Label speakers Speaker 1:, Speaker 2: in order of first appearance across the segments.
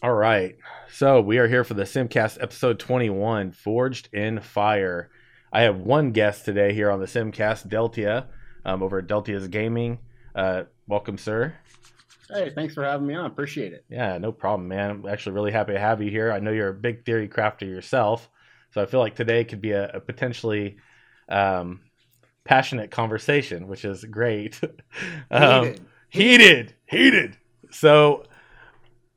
Speaker 1: All right. So we are here for the Simcast episode 21, Forged in Fire. I have one guest today here on the Simcast, Deltia, um, over at Deltia's Gaming. Uh, welcome, sir.
Speaker 2: Hey, thanks for having me on. Appreciate it.
Speaker 1: Yeah, no problem, man. I'm actually really happy to have you here. I know you're a big theory crafter yourself, so I feel like today could be a, a potentially um, passionate conversation, which is great. um,
Speaker 2: Heated.
Speaker 1: heated, heated. So,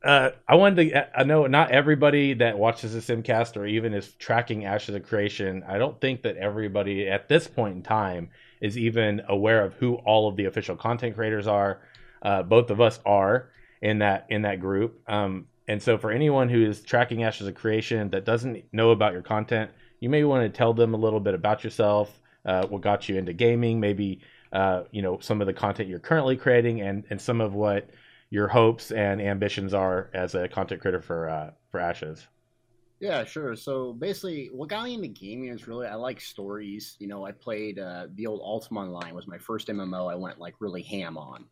Speaker 1: uh, I wanted to. I know not everybody that watches the Simcast or even is tracking Ashes of Creation. I don't think that everybody at this point in time is even aware of who all of the official content creators are. Uh, both of us are in that in that group. Um, and so, for anyone who is tracking Ashes of Creation that doesn't know about your content, you may want to tell them a little bit about yourself, uh, what got you into gaming, maybe uh, you know some of the content you're currently creating, and and some of what your hopes and ambitions are as a content creator for uh, for Ashes.
Speaker 2: Yeah, sure. So basically, what got me into gaming is really I like stories. You know, I played uh, the old Ultima Online was my first MMO. I went like really ham on,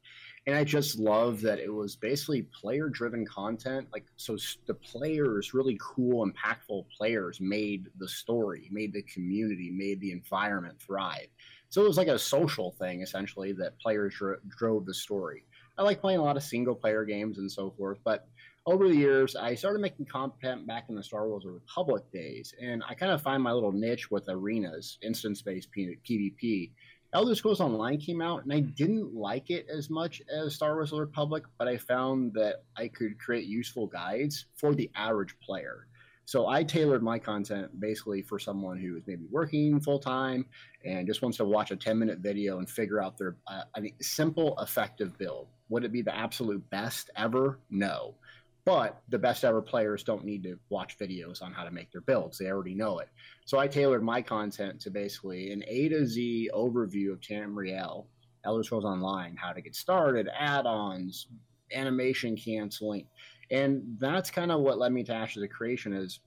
Speaker 2: and I just love that it was basically player-driven content. Like, so the players, really cool, impactful players, made the story, made the community, made the environment thrive. So it was like a social thing essentially that players dro- drove the story. I like playing a lot of single-player games and so forth, but over the years, I started making content back in the Star Wars Republic days, and I kind of find my little niche with arenas, instance-based P- PvP. Elder Scrolls Online came out, and I didn't like it as much as Star Wars: Republic, but I found that I could create useful guides for the average player. So I tailored my content basically for someone who is maybe working full time and just wants to watch a 10 minute video and figure out their uh, a simple, effective build. Would it be the absolute best ever? No but the best ever players don't need to watch videos on how to make their builds. They already know it. So I tailored my content to basically an A to Z overview of Tamriel, Elder Scrolls Online, how to get started, add-ons, animation canceling. And that's kind of what led me to Ashes of Creation is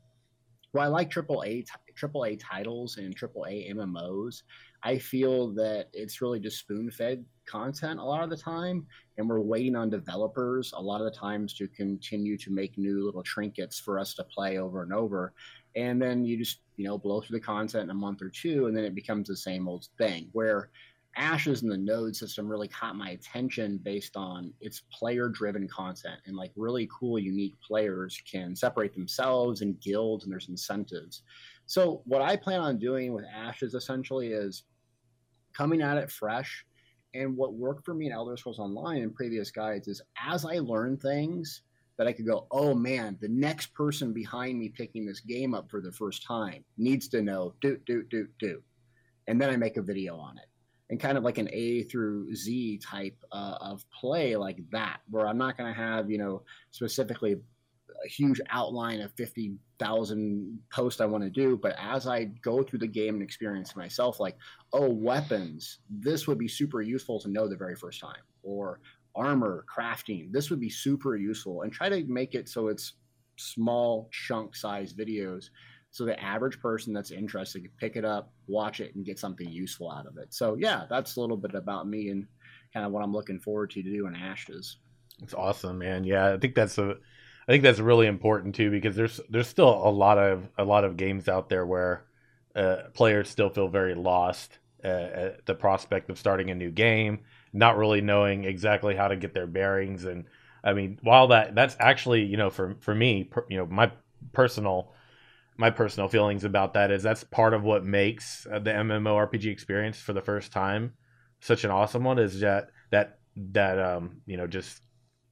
Speaker 2: well, I like triple A triple A titles and triple A MMOs. I feel that it's really just spoon fed content a lot of the time, and we're waiting on developers a lot of the times to continue to make new little trinkets for us to play over and over. And then you just you know blow through the content in a month or two, and then it becomes the same old thing. Where Ashes and the node system really caught my attention based on its player driven content and like really cool, unique players can separate themselves and guilds and there's incentives. So, what I plan on doing with Ashes essentially is coming at it fresh. And what worked for me in Elder Scrolls Online and previous guides is as I learn things that I could go, oh man, the next person behind me picking this game up for the first time needs to know do, do, do, do. And then I make a video on it and kind of like an A through Z type uh, of play like that, where I'm not going to have, you know, specifically a huge outline of 50,000 posts I want to do. But as I go through the game and experience myself, like, oh, weapons, this would be super useful to know the very first time. Or armor, crafting, this would be super useful. And try to make it so it's small chunk size videos so the average person that's interested can pick it up, watch it, and get something useful out of it. So yeah, that's a little bit about me and kind of what I'm looking forward to do in Ashes.
Speaker 1: It's awesome, man. Yeah, I think that's a, I think that's really important too because there's there's still a lot of a lot of games out there where uh, players still feel very lost uh, at the prospect of starting a new game, not really knowing exactly how to get their bearings. And I mean, while that that's actually you know for for me, per, you know my personal my personal feelings about that is that's part of what makes uh, the MMORPG experience for the first time such an awesome one is that that that um you know just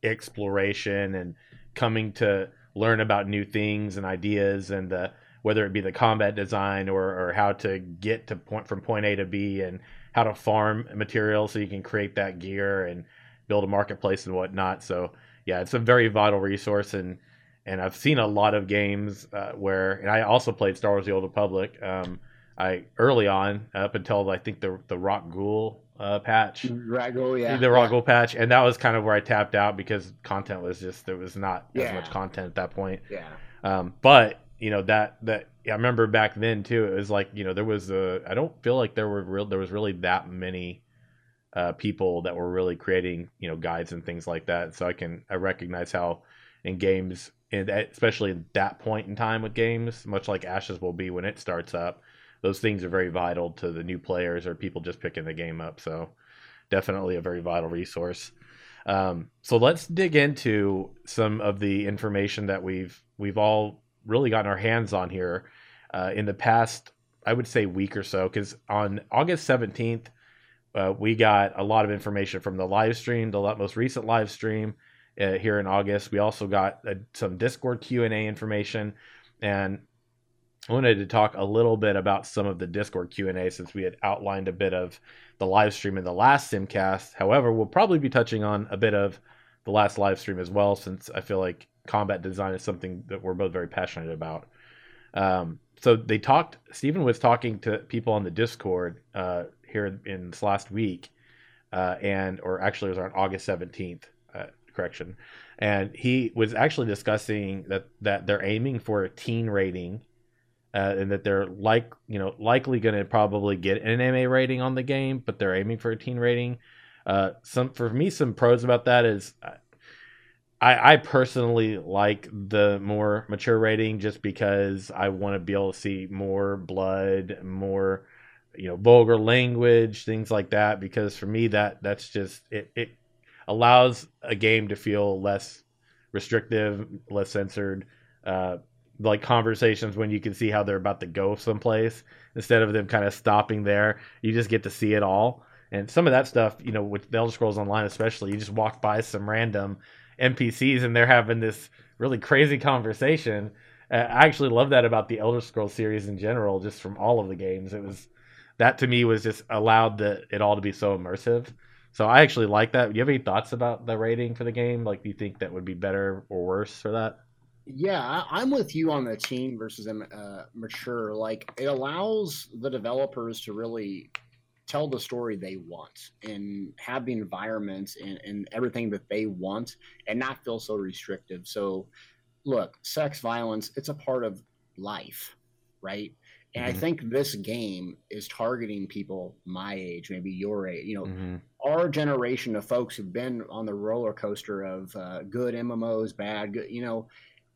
Speaker 1: exploration and coming to learn about new things and ideas and the whether it be the combat design or or how to get to point from point A to B and how to farm material so you can create that gear and build a marketplace and whatnot. So yeah it's a very vital resource and and I've seen a lot of games uh, where, and I also played Star Wars: The Old Republic. Um, I early on up until I think the the Rakghoul uh, patch,
Speaker 2: Rago, yeah,
Speaker 1: the Rock
Speaker 2: yeah.
Speaker 1: Ghoul patch, and that was kind of where I tapped out because content was just there was not as much content at that point.
Speaker 2: yeah,
Speaker 1: Um, but you know that that I remember back then too. It was like you know there was a I don't feel like there were real there was really that many uh, people that were really creating you know guides and things like that. So I can I recognize how in games, and especially at that point in time with games, much like Ashes will be when it starts up. Those things are very vital to the new players or people just picking the game up. So definitely a very vital resource. Um, so let's dig into some of the information that we've we've all really gotten our hands on here uh, in the past. I would say week or so, because on August seventeenth, uh, we got a lot of information from the live stream, the most recent live stream uh, here in August. We also got uh, some Discord Q and A information, and I wanted to talk a little bit about some of the Discord Q and A since we had outlined a bit of the live stream in the last Simcast. However, we'll probably be touching on a bit of the last live stream as well, since I feel like combat design is something that we're both very passionate about. Um, so they talked. Steven was talking to people on the Discord uh, here in this last week, uh, and or actually it was on August seventeenth. Uh, correction, and he was actually discussing that that they're aiming for a teen rating uh, and that they're like you know likely going to probably get an MA rating on the game, but they're aiming for a teen rating. Uh, some for me, some pros about that is I, I personally like the more mature rating just because I want to be able to see more blood, more you know vulgar language, things like that. Because for me, that that's just it. It allows a game to feel less restrictive, less censored. Uh, like conversations when you can see how they're about to go someplace instead of them kind of stopping there. You just get to see it all. And some of that stuff, you know, with the Elder Scrolls Online especially, you just walk by some random NPCs and they're having this really crazy conversation. I actually love that about the Elder Scrolls series in general, just from all of the games. It was that to me was just allowed the, it all to be so immersive. So I actually like that. Do you have any thoughts about the rating for the game? Like, do you think that would be better or worse for that?
Speaker 2: Yeah, I, am with you on the teen versus uh, mature. Like it allows the developers to really tell the story they want and have the environments and, and everything that they want and not feel so restrictive. So, look, sex, violence, it's a part of life, right? And mm-hmm. I think this game is targeting people my age, maybe your age, you know, mm-hmm. Our generation of folks who've been on the roller coaster of uh, good MMOs, bad, good, you know,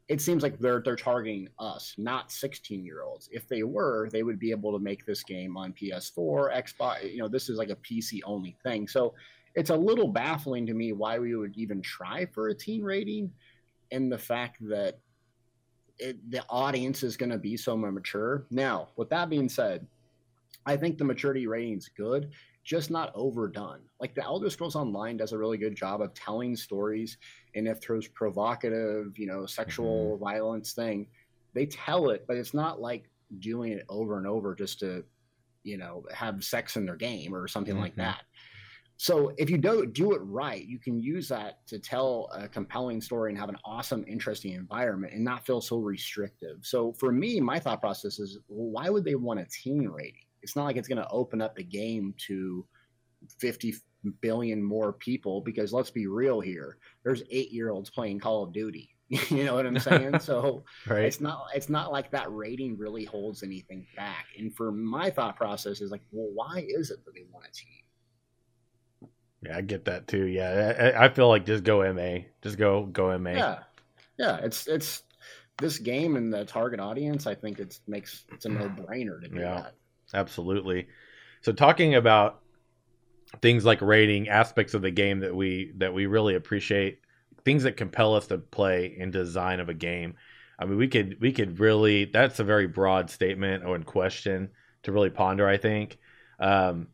Speaker 2: it seems like they're they're targeting us, not 16 year olds. If they were, they would be able to make this game on PS4, Xbox. You know, this is like a PC only thing. So it's a little baffling to me why we would even try for a teen rating, and the fact that it, the audience is going to be so mature. Now, with that being said, I think the maturity rating is good just not overdone. Like the Elder Scrolls Online does a really good job of telling stories, and if there's provocative, you know, sexual mm-hmm. violence thing, they tell it, but it's not like doing it over and over just to, you know, have sex in their game or something mm-hmm. like that. So if you don't do it right, you can use that to tell a compelling story and have an awesome, interesting environment and not feel so restrictive. So for me, my thought process is, well, why would they want a teen rating? It's not like it's going to open up the game to 50 billion more people because let's be real here there's eight year olds playing call of duty. You know what i'm saying? So right. it's not it's not like that rating really holds anything back. And for my thought process is like well why is it that they want a team?
Speaker 1: Yeah i get that too. Yeah i, I feel like just go ma just go go ma
Speaker 2: yeah. Yeah it's it's this game and the target audience i think it makes it's a no-brainer to do yeah. that
Speaker 1: Absolutely. So talking about things like rating aspects of the game that we that we really appreciate, things that compel us to play in design of a game. I mean, we could we could really that's a very broad statement or in question to really ponder. I think. Um,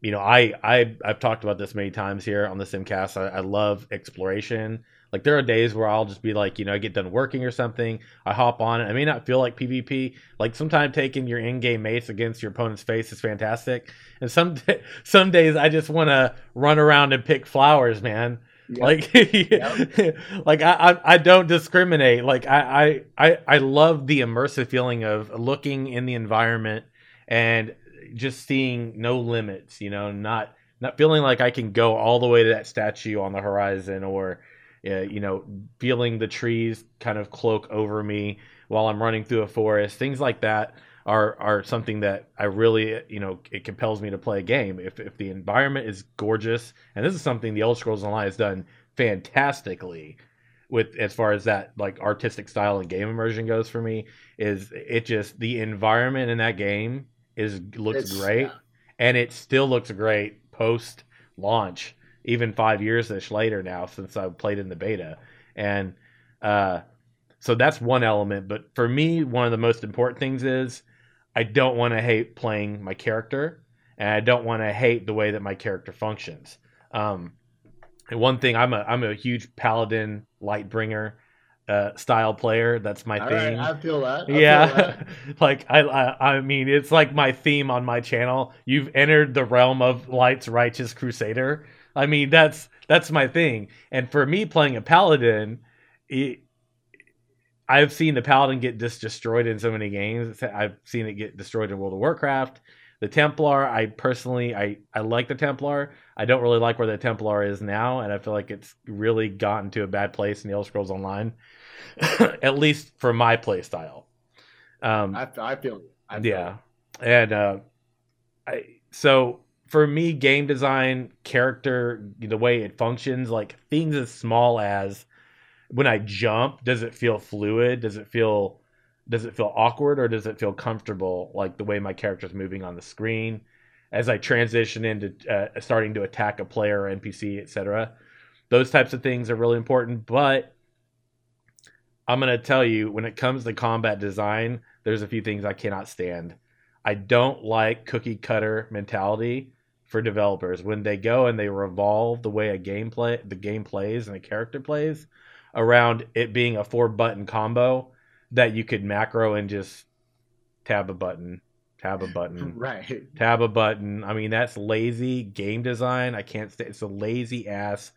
Speaker 1: you know, I I I've talked about this many times here on the Simcast. I, I love exploration. Like there are days where I'll just be like, you know, I get done working or something, I hop on it. I may not feel like PvP. Like sometimes taking your in-game mates against your opponent's face is fantastic, and some some days I just want to run around and pick flowers, man. Yep. Like, yep. like I, I, I don't discriminate. Like I, I, I, I love the immersive feeling of looking in the environment and just seeing no limits. You know, not not feeling like I can go all the way to that statue on the horizon or uh, you know, feeling the trees kind of cloak over me while I'm running through a forest. Things like that are are something that I really, you know, it compels me to play a game. If if the environment is gorgeous, and this is something the Elder Scrolls Online has done fantastically. with as far as that like artistic style and game immersion goes for me is it just the environment in that game is looks
Speaker 2: It's-
Speaker 1: great
Speaker 2: yeah.
Speaker 1: and it still looks great post launch even five years ish later now since i played in the beta. And uh so that's one element but for me one of the most important things is i don't want to hate playing my character and i don't want to hate the way that my character functions. Um and one thing i'm a i'm a huge paladin lightbringer uh style player. That's my
Speaker 2: All
Speaker 1: thing
Speaker 2: right, I feel that. I feel
Speaker 1: yeah.
Speaker 2: that.
Speaker 1: like I, I i mean it's like my theme on my channel. You've entered the realm of light's righteous crusader i mean that's that's my thing. And for me playing a paladin it, i've seen the paladin get just destroyed in so many games. I've seen it get destroyed in world of warcraft. The templar i personally i i like the templar. I don't really like where the templar is now and i feel like it's really gotten to a bad place in the elder scrolls online at least for my play style um
Speaker 2: I, I feel. I feel
Speaker 1: yeah. and uh i so for me game design character the way it functions like things as small as when i jump does it feel fluid? Does it feel does it feel awkward or does it feel comfortable like the way my character is moving on the screen? As i transition into uh, starting to attack a player or npc etc those types of things are really important but i'm going to tell you when it comes to combat design there's a few things i cannot stand. I don't like cookie cutter mentality for developers when they go and they revolve the way a gameplay the game plays and a character plays around it being a four button combo that you could macro and just tab a button tab a button
Speaker 2: Right.
Speaker 1: tab a button. I mean, that's lazy game design. I can't say it's a lazy ass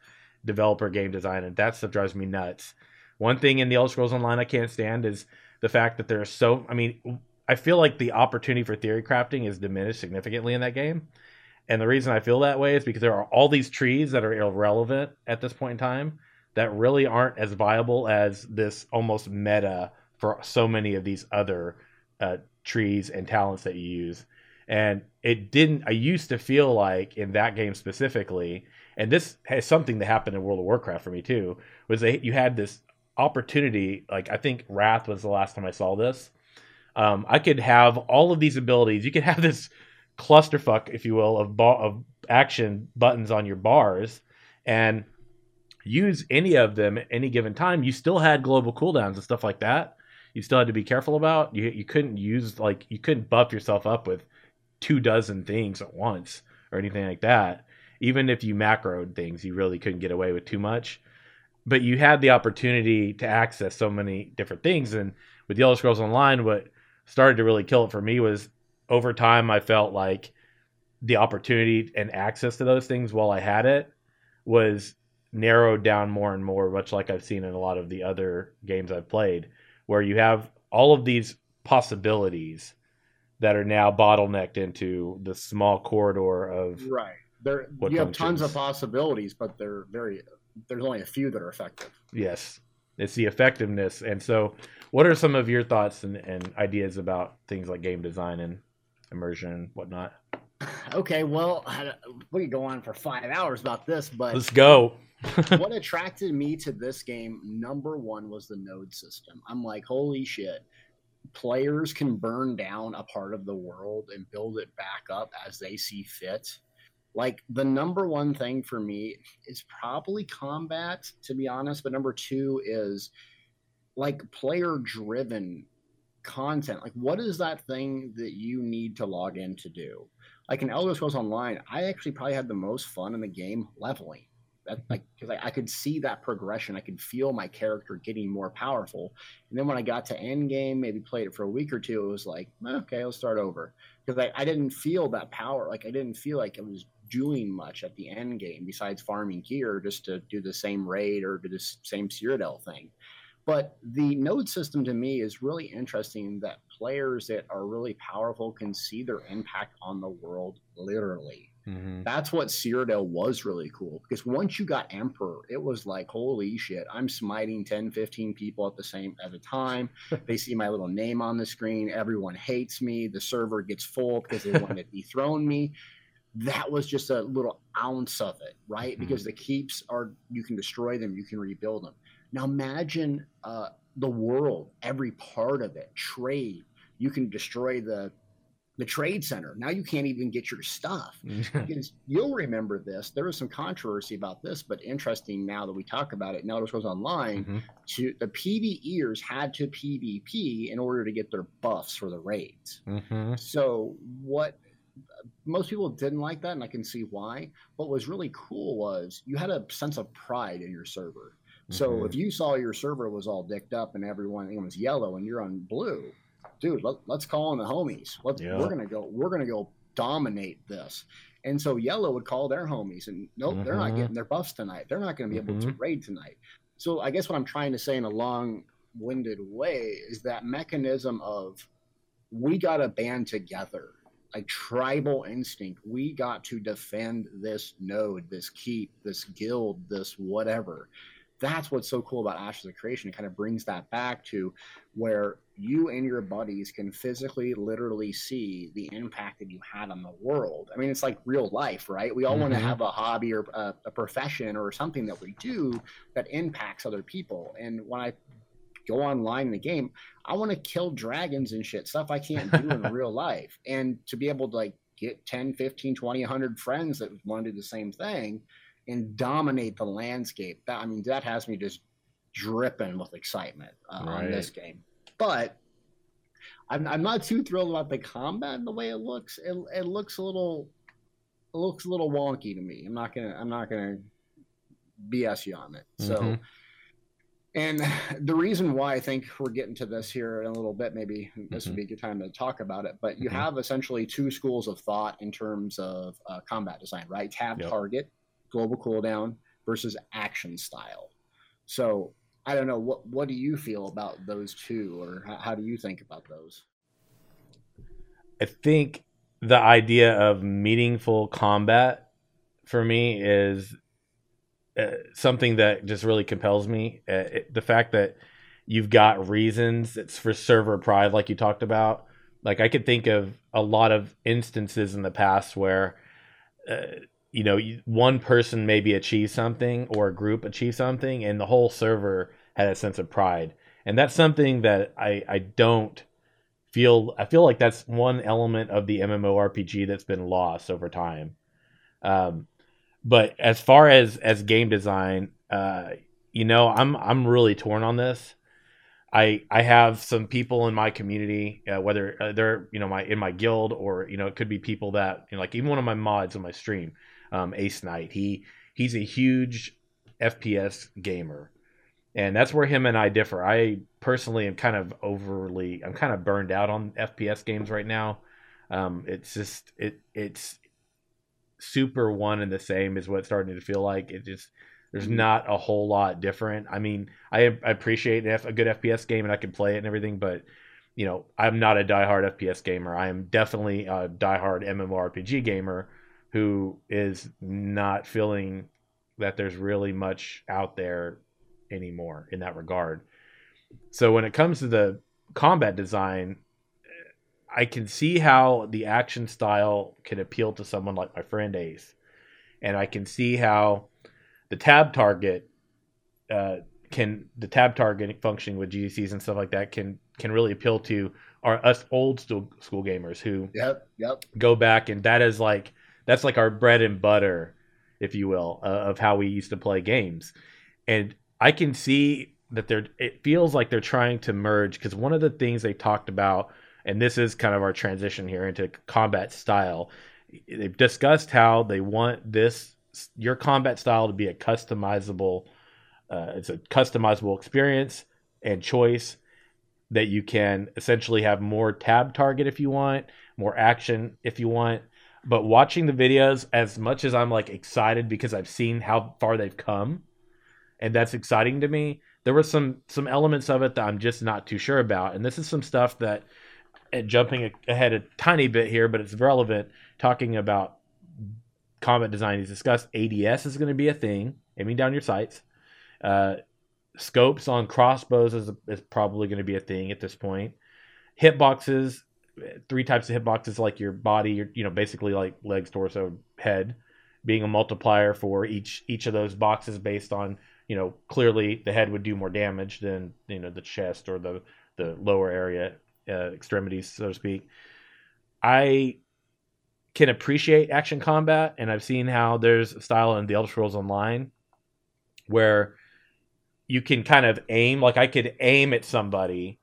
Speaker 1: developer game design, and that stuff drives me nuts. One thing in the Elder Scrolls Online I can't stand is the fact that there's so. I mean, I feel like the opportunity for theory crafting is diminished significantly in that game, and the reason I feel that way is because there are all these trees that are irrelevant at this point in time that really aren't as viable as this almost meta for so many of these other uh, trees and talents that you use. And it didn't i used to feel like in that game specifically and this has something that happened in world of warcraft for me too was that you had this opportunity like i think wrath was the last time i saw this. Um, i could have all of these abilities. You could have this clusterfuck if you will of, bar- of action buttons on your bars and use any of them at any given time you still had global cooldowns and stuff like that you still had to be careful about you, you couldn't use like you couldn't buff yourself up with two dozen things at once or anything like that. Even if you macroed things, you really couldn't get away with too much. But you had the opportunity to access so many different things. And with Elder Scrolls Online, what started to really kill it for me was over time, I felt like the opportunity and access to those things while I had it was narrowed down more and more, much like I've seen in a lot of the other games I've played, where you have all of these possibilities that are now bottlenecked into the small corridor of
Speaker 2: Right. There, you have tons of possibilities, but they're very. There's only a few that are effective.
Speaker 1: yes it's the effectiveness and so what are some of your thoughts and, and ideas about things like game design and immersion whatnot.
Speaker 2: Okay, well, we could go on for five hours about this, but
Speaker 1: let's go.
Speaker 2: what attracted me to this game number one was the node system. I'm like holy shit. Players can burn down a part of the world and build it back up as they see fit. Like the number one thing for me is probably combat to be honest but number two is like player driven content like what is that thing that you need to log in to do? Like in elder scrolls online i actually probably had the most fun in the game leveling. That mm-hmm. like because I, I could see that progression. I could feel my character getting more powerful. And then when i got to end game maybe played it for a week or two it was like okay let's start over. Because I, I didn't feel that power. Like i didn't feel like it was doing much at the end game besides farming gear just to do the same raid or do the same Cyrodiil thing but the node system to me is really interesting that players that are really powerful can see their impact on the world literally
Speaker 1: Mhm.
Speaker 2: that's what Cyrodiil was really cool because once you got Emperor, it was like, holy shit, I'm smiting 10, 15 people at the same at a time. they see my little name on the screen. Everyone hates me. The server gets full because they want to dethrone me. that was just a little ounce of it, right?
Speaker 1: Mhm.
Speaker 2: Because the keeps are you can destroy them, you can rebuild them. Now imagine uh, the world, every part of it, trade. You can destroy the the trade center. Now you can't even get your stuff. Because you'll remember this. There was some controversy about this, but interesting now that we talk about it. Now this goes online.
Speaker 1: Mhm.
Speaker 2: To the PvEers had to PvP in order to get their buffs for the raids.
Speaker 1: Mhm.
Speaker 2: So what most people didn't like that, and I can see why. What was really cool was you had a sense of pride in your server. So
Speaker 1: Mhm.
Speaker 2: if you saw your server was all dicked up and everyone it was yellow and you're on blue, dude, let, let's call on the homies. Let's
Speaker 1: Yeah.
Speaker 2: we're gonna go we're gonna go dominate this. And so yellow would call their homies and nope, they're not
Speaker 1: Mhm.
Speaker 2: getting their buffs tonight. They're not gonna be able to
Speaker 1: Mhm.
Speaker 2: raid tonight. So I guess what I'm trying to say in a long-winded way is that mechanism of we got to band together a tribal instinct we got to defend this node this keep this guild this whatever that's what's so cool about ashes of creation. It kind of brings that back to where you and your buddies can physically literally see the impact that you had on the world. I mean it's like real life right? We all want to
Speaker 1: mm-hmm.
Speaker 2: have a hobby or a, a profession or something that we do that impacts other people. And when i go online in the game I want to kill dragons and shit, stuff I can't do in real life. And to be able to like get 10, 15, 20, 100 friends that want to do the same thing and dominate the landscape. That I mean, that has me just dripping with excitement uh, on this game. But I'm, I'm not too thrilled about the combat and the way it looks. It, it looks a little it looks a little wonky to me. I'm not gonna I'm not gonna BS you on it. So
Speaker 1: Mhm.
Speaker 2: and the reason why I think we're getting to this here in a little bit, maybe this
Speaker 1: Mhm.
Speaker 2: would be a good time to talk about it. But you
Speaker 1: Mhm.
Speaker 2: have essentially two schools of thought in terms of uh, combat design, right? Tab
Speaker 1: Yep.
Speaker 2: target, global cooldown versus action style. So I don't know what what do you feel about those two, or how, how do you think about those?
Speaker 1: I think the idea of meaningful combat for me is uh, something that just really compels me. Uh, it, the fact that you've got reasons, it's for server pride, like you talked about. Like I could think of a lot of instances in the past where, uh, you know, one person maybe achieved something or a group achieved something, and the whole server had a sense of pride. And that's something that I I don't feel I feel like that's one element of the MMORPG that's been lost over time. Um, but as far as as game design, uh, you know, I'm I'm really torn on this. I I have some people in my community, uh, whether uh, they're you know my in my guild or you know it could be people that you know like even one of my mods on my stream, um, Ace Knight. He he's a huge FPS gamer, and that's where him and I differ. I personally am kind of overly, I'm kind of burned out on FPS games right now. Um, it's just it it's super one and the same is what it's starting to feel like. It just there's
Speaker 2: Mhm.
Speaker 1: not a whole lot different. I mean, I, I appreciate F, a good FPS game and I can play it and everything, but you know, I'm not a diehard FPS gamer. I am definitely a diehard MMORPG gamer who is not feeling that there's really much out there anymore in that regard. So when it comes to the combat design, I can see how the action style can appeal to someone like my friend Ace, and I can see how the tab target uh, can the tab target functioning with GCs and stuff like that can can really appeal to our us old school school gamers who
Speaker 2: Yep, yep.
Speaker 1: go back and that is like that's like our bread and butter if you will uh, of how we used to play games. And i can see that they're it feels like they're trying to merge because one of the things they talked about and this is kind of our transition here into combat style they've discussed how they want this your combat style to be a customizable uh, it's a customizable experience and choice that you can essentially have more tab target if you want more action if you want but watching the videos as much as i'm like excited because i've seen how far they've come and that's exciting to me there were some some elements of it that i'm just not too sure about and this is some stuff that and jumping ahead a tiny bit here but it's relevant talking about combat design he's discussed. ADS is going to be a thing aiming down your sights. Uh, scopes on crossbows is, is probably going to be a thing at this point. Hitboxes three types of hitboxes like your body, your you know basically like legs, torso, head, being a multiplier for each each of those boxes based on you know clearly the head would do more damage than you know the chest or the the lower area uh, extremities so to speak. I can appreciate action combat, and I've seen how there's style in the Elder Scrolls Online where you can kind of aim. Like I could aim at somebody,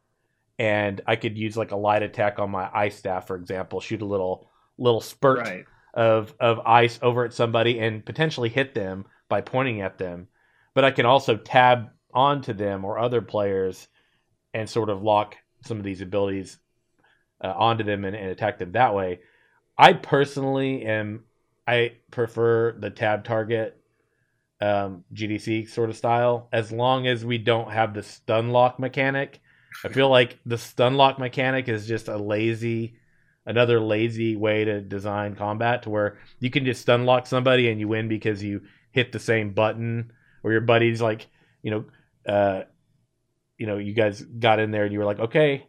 Speaker 1: and I could use like a light attack on my ice staff, for example, shoot a little little spurt right. of of ice over at somebody and potentially hit them by pointing at them. But I can also tab onto them or other players and sort of lock some of these abilities uh, onto them and, and attack them that way. I personally am I prefer the tab target um, GDC sort of style as long as we don't have the stun lock mechanic. I feel like the stun lock mechanic is just a lazy another lazy way to design combat to where you can just stun lock somebody and you win because you hit the same button or your buddies like, you know, uh you know, you guys got in there and you were like, okay,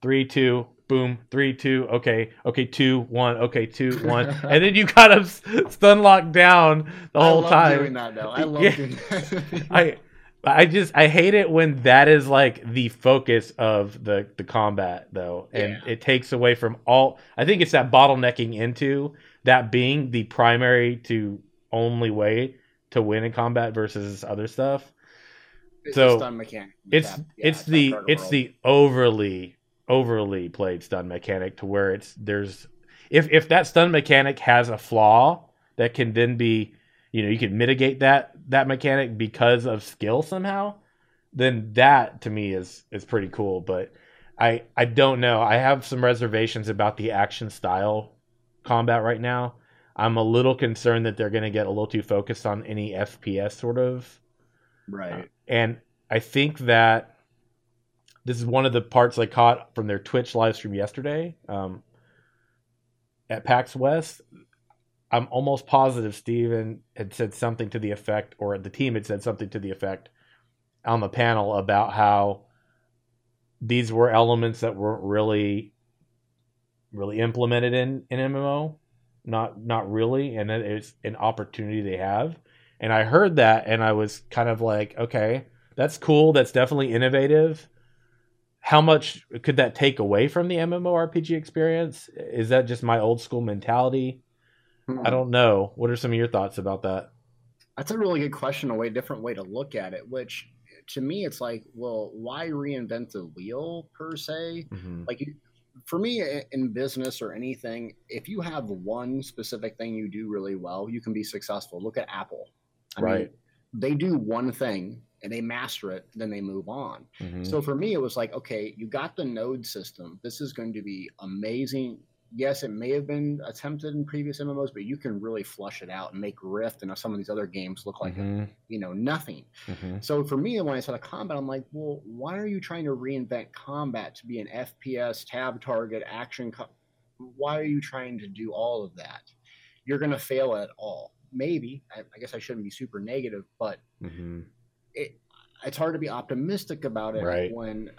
Speaker 1: three, two, boom, three, two, okay, okay, two, one, okay, two, one, and then you kind of stun lock down the whole
Speaker 2: I
Speaker 1: time.
Speaker 2: Doing that though, I love yeah. doing that.
Speaker 1: I, I just I hate it when that is like the focus of the the combat though, and yeah. it takes away from all. I think it's that bottlenecking into that being the primary to only way to win in combat versus other stuff.
Speaker 2: It's
Speaker 1: so
Speaker 2: it's
Speaker 1: yeah, it's the it's world. the overly overly played stun mechanic to where it's there's if if that stun mechanic has a flaw that can then be you know you can mitigate that that mechanic because of skill somehow then that to me is is pretty cool but i i don't know. I have some reservations about the action style combat right now. I'm a little concerned that they're going to get a little too focused on any fps sort of.
Speaker 2: Right. Uh,
Speaker 1: and i think that this is one of the parts I caught from their Twitch live stream yesterday um, at PAX West. I'm almost positive Steven had said something to the effect, or the team had said something to the effect on the panel about how these were elements that weren't really really implemented in in MMO, not not really, and that it's an opportunity they have. And I heard that, and I was kind of like, okay, that's cool. That's definitely innovative how much could that take away from the MMORPG experience? Is that just my old school mentality? Hmm. I don't know. What are some of your thoughts about that?
Speaker 2: That's a really good question, a way different way to look at it, which to me it's like, well, why reinvent the wheel per se? Mm-hmm. Like for me in business or anything, if you have one specific thing you do really well, you can be successful. Look at Apple.
Speaker 1: I right. Mean,
Speaker 2: they do one thing and they master it, then they move on. Mm-hmm. So for me, it was like, okay, you got the node system. This is going to be amazing. Yes, it may have been attempted in previous MMOs, but you can really flush it out and make Rift and some of these other games look like mm-hmm. you know nothing. Mm-hmm. So for me, when I saw the combat, I'm like, well, why are you trying to reinvent combat to be an FPS tab target action? Co- why are you trying to do all of that? You're going to fail at all. Maybe I, I, guess I shouldn't be super negative, but mm-hmm it, it's hard to be optimistic about it
Speaker 1: right.
Speaker 2: when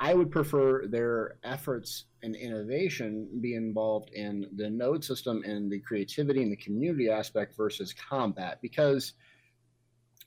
Speaker 2: I would prefer their efforts and innovation be involved in the node system and the creativity and the community aspect versus combat because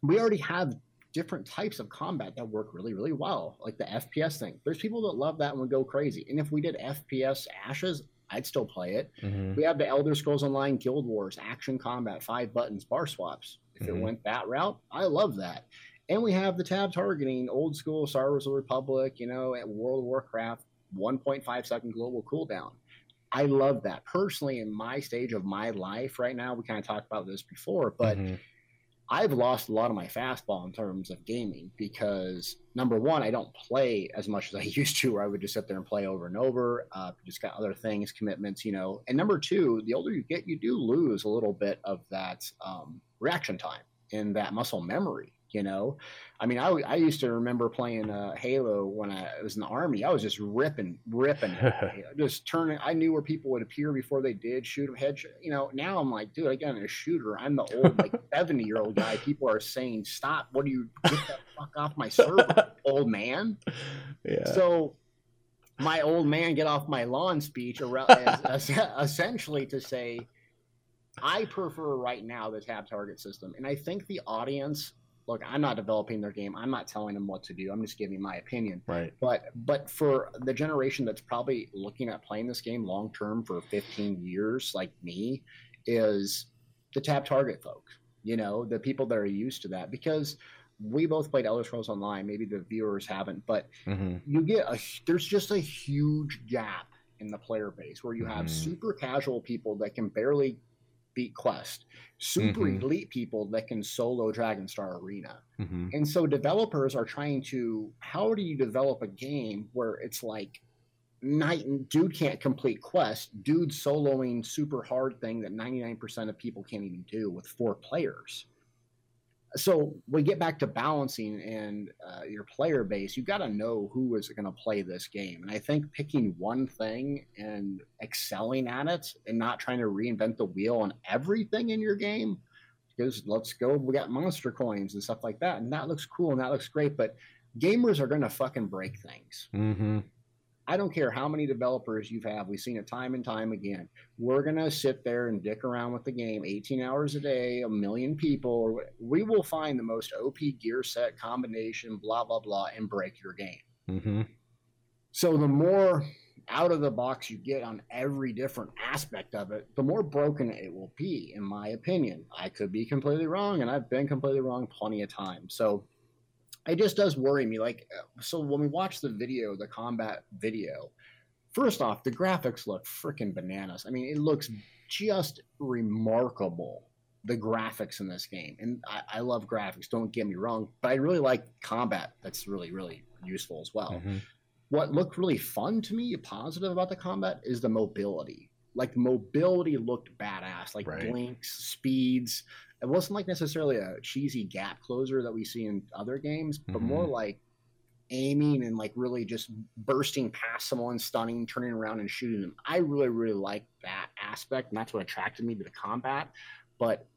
Speaker 2: we already have different types of combat that work really really well like the fps thing there's people that love that and would go crazy and if we did fps ashes i'd still play it mm-hmm. we have the elder scrolls online guild wars action combat five buttons bar swaps if mm-hmm. it went that route, I love that. And we have the tab targeting, old school Star Wars the Republic, you know, at World of Warcraft, 1.5 second global cooldown. I love that. Personally, in my stage of my life right now, we kind of talked about this before, but mm-hmm. I've lost a lot of my fastball in terms of gaming because number one, I don't play as much as I used to, where I would just sit there and play over and over. Uh, just got other things, commitments, you know. And number two, the older you get, you do lose a little bit of that um, reaction time and that muscle memory you know? I mean i, I used to remember playing uh, halo when i was in the army. I was just ripping ripping just turning i knew where people would appear before they did shoot them head you know now i'm like dude again a shooter. I'm the old like 70 year old guy. People are saying stop. What do you get that fuck off my server old man?
Speaker 1: Yeah.
Speaker 2: So my old man get off my lawn speech essentially to say I prefer right now the tab target system. And I think the audience look, I'm not developing their game. I'm not telling them what to do. I'm just giving my opinion.
Speaker 1: Right.
Speaker 2: But but for the generation that's probably looking at playing this game long term for 15 years, like me, is the tab target folks. You know, the people that are used to that because we both played Elder Scrolls Online. Maybe the viewers haven't, but mm-hmm. you get a there's just a huge gap in the player base where you have mm-hmm. super casual people that can barely beat Quest, super mm-hmm. elite people that can solo Dragonstar Arena. Mm-hmm. And so developers are trying to how do you develop a game where it's like night and dude can't complete quest, dude soloing super hard thing that 99% of people can't even do with four players so we get back to balancing and uh, your player base you got to know who is going to play this game and i think picking one thing and excelling at it and not trying to reinvent the wheel on everything in your game because let's go we got monster coins and stuff like that and that looks cool and that looks great but gamers are going to fucking break things
Speaker 1: mm-hmm.
Speaker 2: I don't care how many developers you have. Had, we've seen it time and time again. We're going to sit there and dick around with the game 18 hours a day, a million people. We will find the most OP gear set combination, blah, blah, blah, and break your game.
Speaker 1: Mm-hmm.
Speaker 2: So the more out of the box you get on every different aspect of it, the more broken it will be, in my opinion. I could be completely wrong, and I've been completely wrong plenty of times. So it just does worry me. Like, uh, so when we watch the video, the combat video, first off, the graphics look freaking bananas. I mean, it looks just remarkable. The graphics in this game, and I, I, love graphics. Don't get me wrong, but I really like combat. That's really, really useful as well. Mm-hmm. What looked really fun to me, positive about the combat, is the mobility. Like mobility looked badass, like right. blinks, speeds, it wasn't like necessarily a cheesy gap closer that we see in other games, but mm-hmm. more like aiming and like really just bursting past someone, stunning, turning around and shooting them. I really, really like that aspect, and that's what attracted me to the combat. But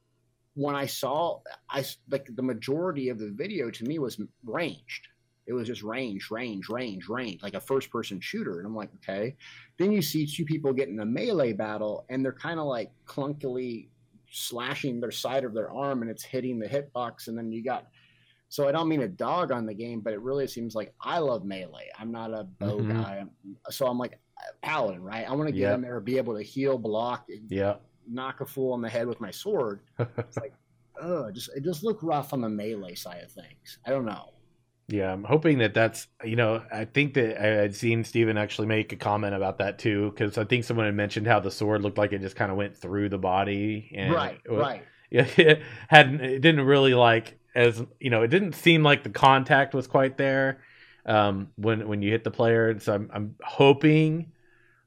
Speaker 2: when I saw, I like the majority of the video to me was ranged. It was just range, range, range, range, like a first person shooter. And I'm like, okay. Then you see two people get in a melee battle, and they're kind of like clunkily slashing their side of their arm and it's hitting the hitbox and then you got so I don't mean a dog on the game, but it really seems like I love melee. I'm not a bow mm-hmm. guy, so I'm like paladin, right? I want to get yep. in there, be able to heal, block,
Speaker 1: yeah,
Speaker 2: knock a fool on the head with my sword. it's like, oh, just it just look rough on the melee side of things. I don't know.
Speaker 1: Yeah, I'm hoping that that's you know I think that I had seen Steven actually make a comment about that too because I think someone had mentioned how the sword looked like it just kind of went through the body and
Speaker 2: right,
Speaker 1: it,
Speaker 2: right.
Speaker 1: Yeah, it had it didn't really like as you know it didn't seem like the contact was quite there um, when when you hit the player. And so I'm I'm hoping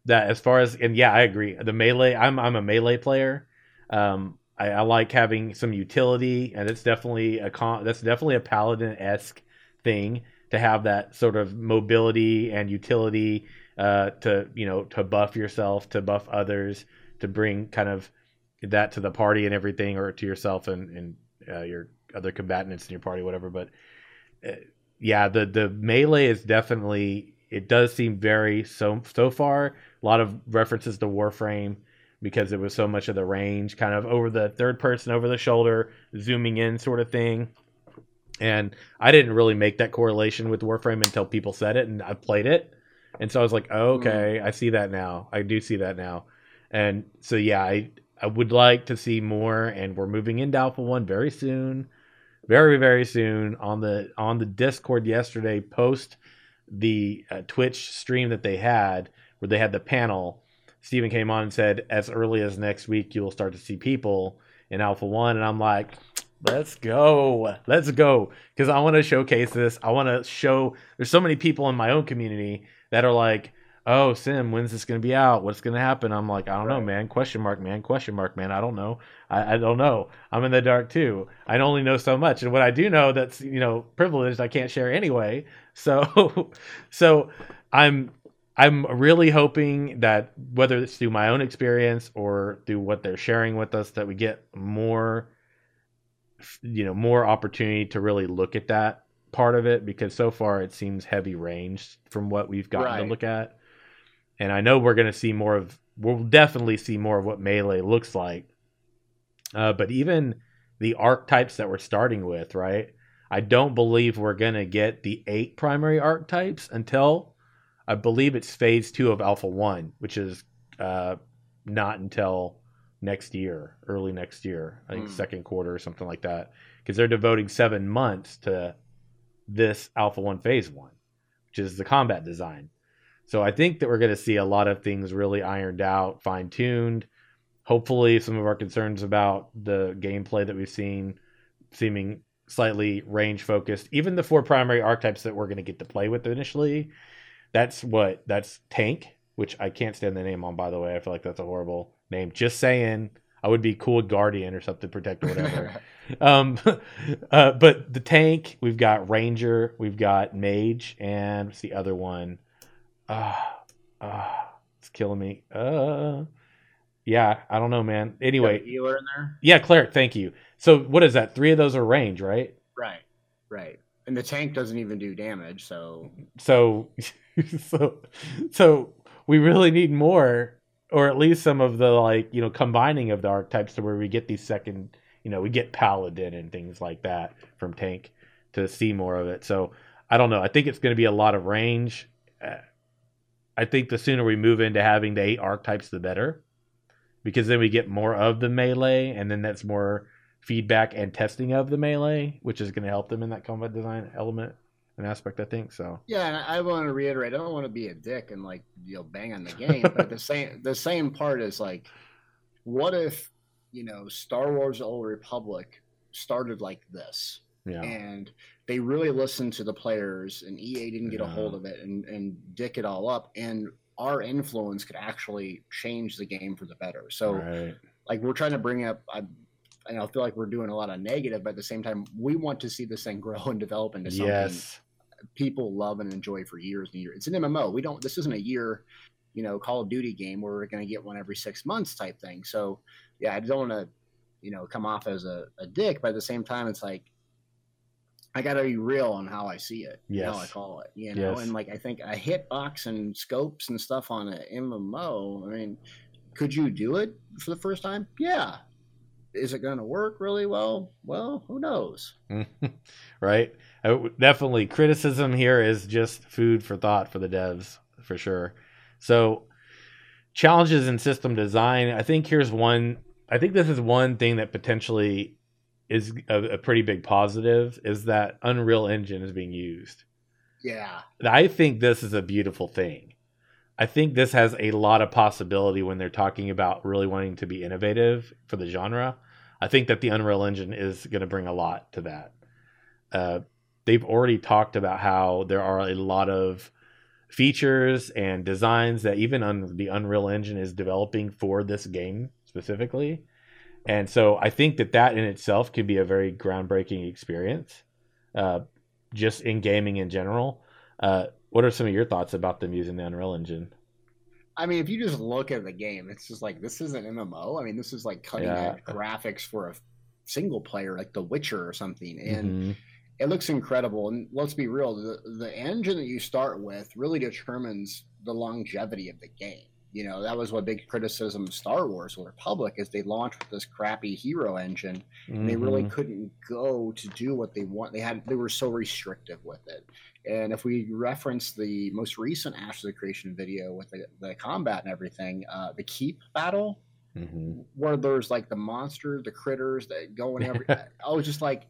Speaker 1: that as far as and yeah I agree the melee I'm I'm a melee player. Um, I, I like having some utility and it's definitely a con that's definitely a paladin esque thing to have that sort of mobility and utility uh, to you know to buff yourself, to buff others, to bring kind of that to the party and everything, or to yourself and and uh, your other combatants in your party, whatever. But uh, yeah, the the melee is definitely it does seem very so so far a lot of references to Warframe because it was so much of the range, kind of over the third person, over the shoulder, zooming in sort of thing. And I didn't really make that correlation with Warframe until people said it and I played it. And so I was like, oh, okay, mm. I see that now. I do see that now. And so yeah, I I would like to see more and we're moving into Alpha 1 very soon. Very very soon on the on the Discord yesterday post the uh, Twitch stream that they had where they had the panel. Steven came on and said as early as next week you'll start to see people in Alpha 1 and I'm like Let's go. Let's go. Because I want to showcase this. I want to show. There's so many people in my own community that are like, oh, Sim, when's this going to be out? What's going to happen? I'm like, I don't right. know, man. Question mark, man. Question mark, man. I don't know. I, I don't know. I'm in the dark too. I only know so much. And what I do know that's, you know, privileged, I can't share anyway. So, so I'm I'm really hoping that whether it's through my own experience or through what they're sharing with us, that we get more you know more opportunity to really look at that part of it because so far it seems heavy range from what we've gotten right. to look at. and I know we're going to see more of. We'll definitely see more of what melee looks like. Uh, but even the archetypes that we're starting with, right? I don't believe we're going to get the eight primary archetypes until I believe it's phase two of Alpha One, which is uh, not until next year, early next year, I think mm. second quarter or something like that, because they're devoting seven months to this Alpha One Phase One, which is the combat design. So I think that we're going to see a lot of things really ironed out, fine tuned. Hopefully, some of our concerns about the gameplay that we've seen seeming slightly range focused. Even the four primary archetypes that we're going to get to play with initially, that's what that's tank, which I can't stand the name on. By the way, I feel like that's a horrible name. Just saying, I would be cool guardian or something, protect or whatever. um, uh, but the tank, we've got ranger, we've got mage, and what's the other one? Ah, uh, uh, it's killing me. Uh, yeah, I don't know, man. Anyway,
Speaker 2: healer in there.
Speaker 1: Yeah, cleric. Thank you. So what is that? Three of those are range, right?
Speaker 2: Right, right. And the tank doesn't even do damage, so
Speaker 1: so so so we really need more, or at least some of the like you know combining of the archetypes to where we get these second, you know, we get paladin and things like that from tank to see more of it. So I don't know. I think it's going to be a lot of range. Uh, I think the sooner we move into having the eight archetypes, the better, because then we get more of the melee, and then that's more feedback and testing of the melee, which is going to help them in that combat design element and aspect. I think so.
Speaker 2: Yeah, and I want to reiterate. I don't want to be a dick and like you know bang on the game, but the same the same part is like, what if you know Star Wars: The Old Republic started like this? Yeah. And they really listened to the players, and EA didn't get yeah. a hold of it and, and dick it all up. And our influence could actually change the game for the better. So, right. like, we're trying to bring up, I, and I feel like we're doing a lot of negative, but at the same time, we want to see this thing grow and develop into something yes. People love and enjoy for years and years. It's an MMO. We don't. This isn't a year, you know, Call of Duty game where we're going to get one every six months type thing. So yeah, I don't want to, you know, come off as a, a dick, but at the same time, it's like I got to be real on how I see it, yes. how I call it, you know. Yes. And like I think a hitbox and scopes and stuff on an MMO. I mean, could you do it for the first time? Yeah, is it going to work really well? Well, who knows?
Speaker 1: right. definitely, criticism here is just food for thought for the devs, for sure. So, challenges in system design. I think here's one. I think this is one thing that potentially is a, a pretty big positive is that Unreal Engine is being used.
Speaker 2: Yeah.
Speaker 1: I think this is a beautiful thing. I think this has a lot of possibility when they're talking about really wanting to be innovative for the genre. I think that the Unreal Engine is going to bring a lot to that. Uh, they've already talked about how there are a lot of features and designs that even on the Unreal Engine is developing for this game specifically. And so I think that that in itself could be a very groundbreaking experience, uh, just in gaming in general. Uh, what are some of your thoughts about them using the Unreal Engine?
Speaker 2: I mean, if you just look at the game, it's just like this isn't MMO. I mean, this is like cutting yeah. edge graphics for a single player, like The Witcher or something, and mm-hmm. it looks incredible. And let's be real, the the engine that you start with really determines the longevity of the game. You know, that was what big criticism of Star Wars Republic is they launched with this crappy hero engine, mm-hmm. they really mm-hmm. couldn't go to do what they want. They had they were so restrictive with it. And if we reference the most recent Ashes of Creation video with the, the combat and everything, uh, the keep battle, mm-hmm. where there's like the monsters, the critters that go and every. I was just like,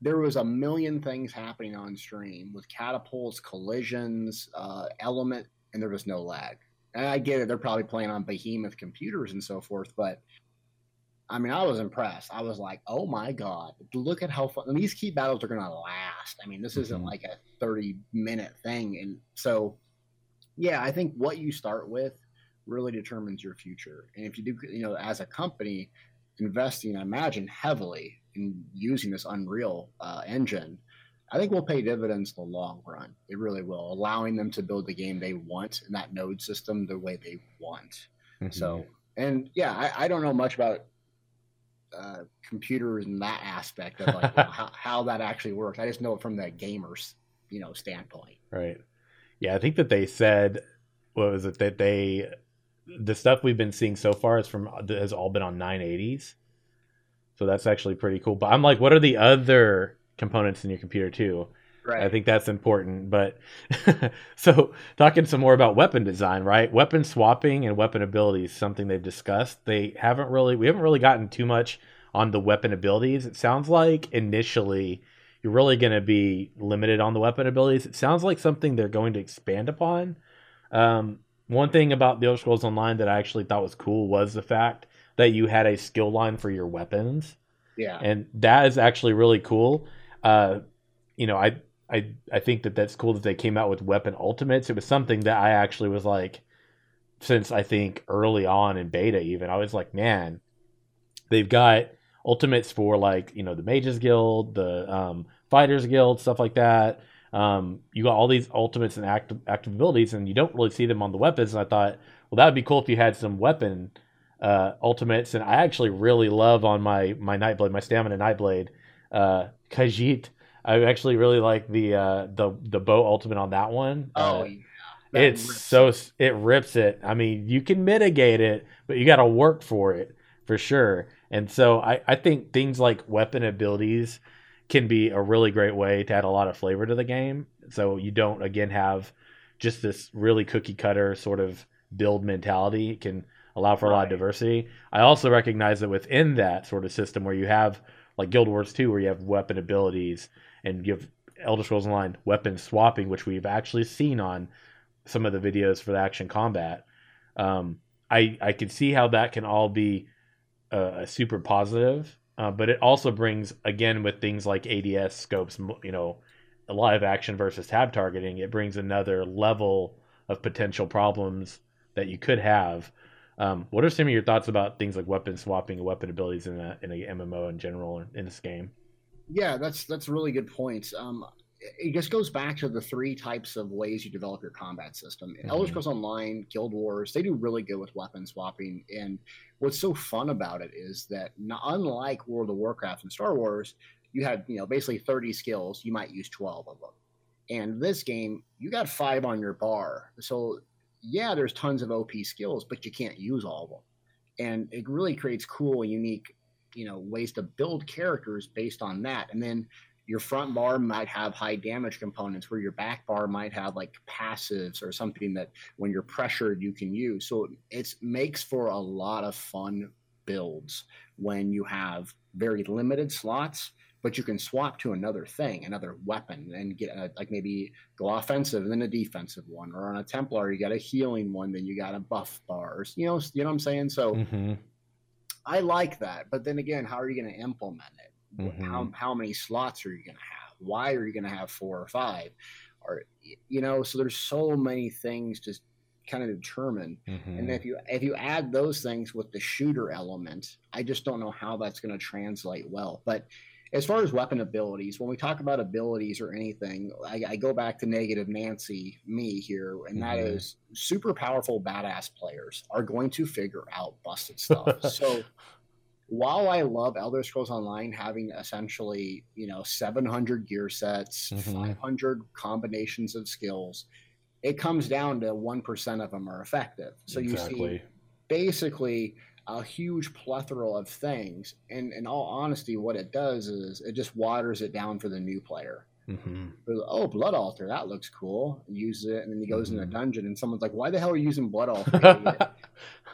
Speaker 2: there was a million things happening on stream with catapults, collisions, uh, element, and there was no lag. And I get it; they're probably playing on behemoth computers and so forth, but I mean, I was impressed. I was like, oh my God, look at how fun. And these key battles are going to last. I mean, this isn't mm-hmm. like a 30 minute thing. And so, yeah, I think what you start with really determines your future. And if you do, you know, as a company, investing, I imagine, heavily in using this Unreal uh, engine, I think will pay dividends in the long run. It really will, allowing them to build the game they want in that node system the way they want. Mm-hmm. So, and yeah, I, I, don't know much about uh, computers and that aspect of like how, how that actually works. I just know it from the gamers, you know, standpoint.
Speaker 1: Right. Yeah, I think that they said what was it that they the stuff we've been seeing so far is from has all been on 980s. So that's actually pretty cool. But I'm like, what are the other components in your computer too? Right. I think that's important. But so talking some more about weapon design, right? Weapon swapping and weapon abilities, something they've discussed. They haven't really we haven't really gotten too much on the weapon abilities. It sounds like initially you're really going to be limited on the weapon abilities. It sounds like something they're going to expand upon. Um, one thing about the Elder Scrolls Online that I actually thought was cool was the fact that you had a skill line for your weapons.
Speaker 2: Yeah,
Speaker 1: and that is actually really cool. Uh, you know, I I I think that that's cool that they came out with weapon ultimates. It was something that I actually was like, since I think early on in beta, even I was like, man, they've got ultimates for like you know the mages guild the um, fighters guild stuff like that. Um, you got all these ultimates and active, active abilities and you don't really see them on the weapons. And i thought well that would be cool if you had some weapon uh, ultimates. And i actually really love on my my nightblade my stamina nightblade uh khajiit i actually really like the uh the the bow ultimate on that one
Speaker 2: oh
Speaker 1: uh, yeah. it's so it. it rips it i mean you can mitigate it but you got to work for it for sure and so I, I think things like weapon abilities can be a really great way to add a lot of flavor to the game. So you don't again have just this really cookie cutter sort of build mentality. It can allow for a right. lot of diversity. I also recognize that within that sort of system where you have like Guild Wars 2 where you have weapon abilities and you have Elder Scrolls Online weapon swapping, which we've actually seen on some of the videos for the action combat. Um, I I can see how that can all be a, super positive, uh, but it also brings again with things like ADS scopes, you know, live action versus tab targeting. It brings another level of potential problems that you could have. Um, what are some of your thoughts about things like weapon swapping and weapon abilities in a in a MMO in general in this game?
Speaker 2: Yeah, that's that's a really good point. Um, it just goes back to the three types of ways you develop your combat system. Mm-hmm. Elder Scrolls Online, Guild Wars, they do really good with weapon swapping. And what's so fun about it is that not, unlike World of Warcraft and Star Wars, you have you know basically 30 skills. You might use 12 of them. And this game, you got five on your bar. So yeah, there's tons of OP skills, but you can't use all of them. And it really creates cool, unique, you know, ways to build characters based on that. And then your front bar might have high damage components where your back bar might have like passives or something that when you're pressured you can use so it makes for a lot of fun builds when you have very limited slots but you can swap to another thing another weapon and get a, like maybe go offensive and then a defensive one or on a templar you got a healing one then you got a buff bars you know you know what i'm saying so mm-hmm. i like that but then again how are you going to implement it Mm-hmm. How how many slots are you going to have? Why are you going to have four or five? Or you know, so there's so many things to kind of determine. Mm-hmm. And if you if you add those things with the shooter element, I just don't know how that's going to translate well. But as far as weapon abilities, when we talk about abilities or anything, I, I go back to negative Nancy, me here, and mm-hmm. that is super powerful, badass players are going to figure out busted stuff. so while I love Elder Scrolls Online having essentially, you know, 700 gear sets, mm-hmm. 500 combinations of skills, it comes down to 1% of them are effective. So exactly. you see basically a huge plethora of things. And in all honesty, what it does is it just waters it down for the new player. Mm-hmm. Oh, blood altar, that looks cool. Use it, and then he goes mm-hmm. in a mm-hmm. dungeon, and someone's like, "Why the hell are you using blood altar?"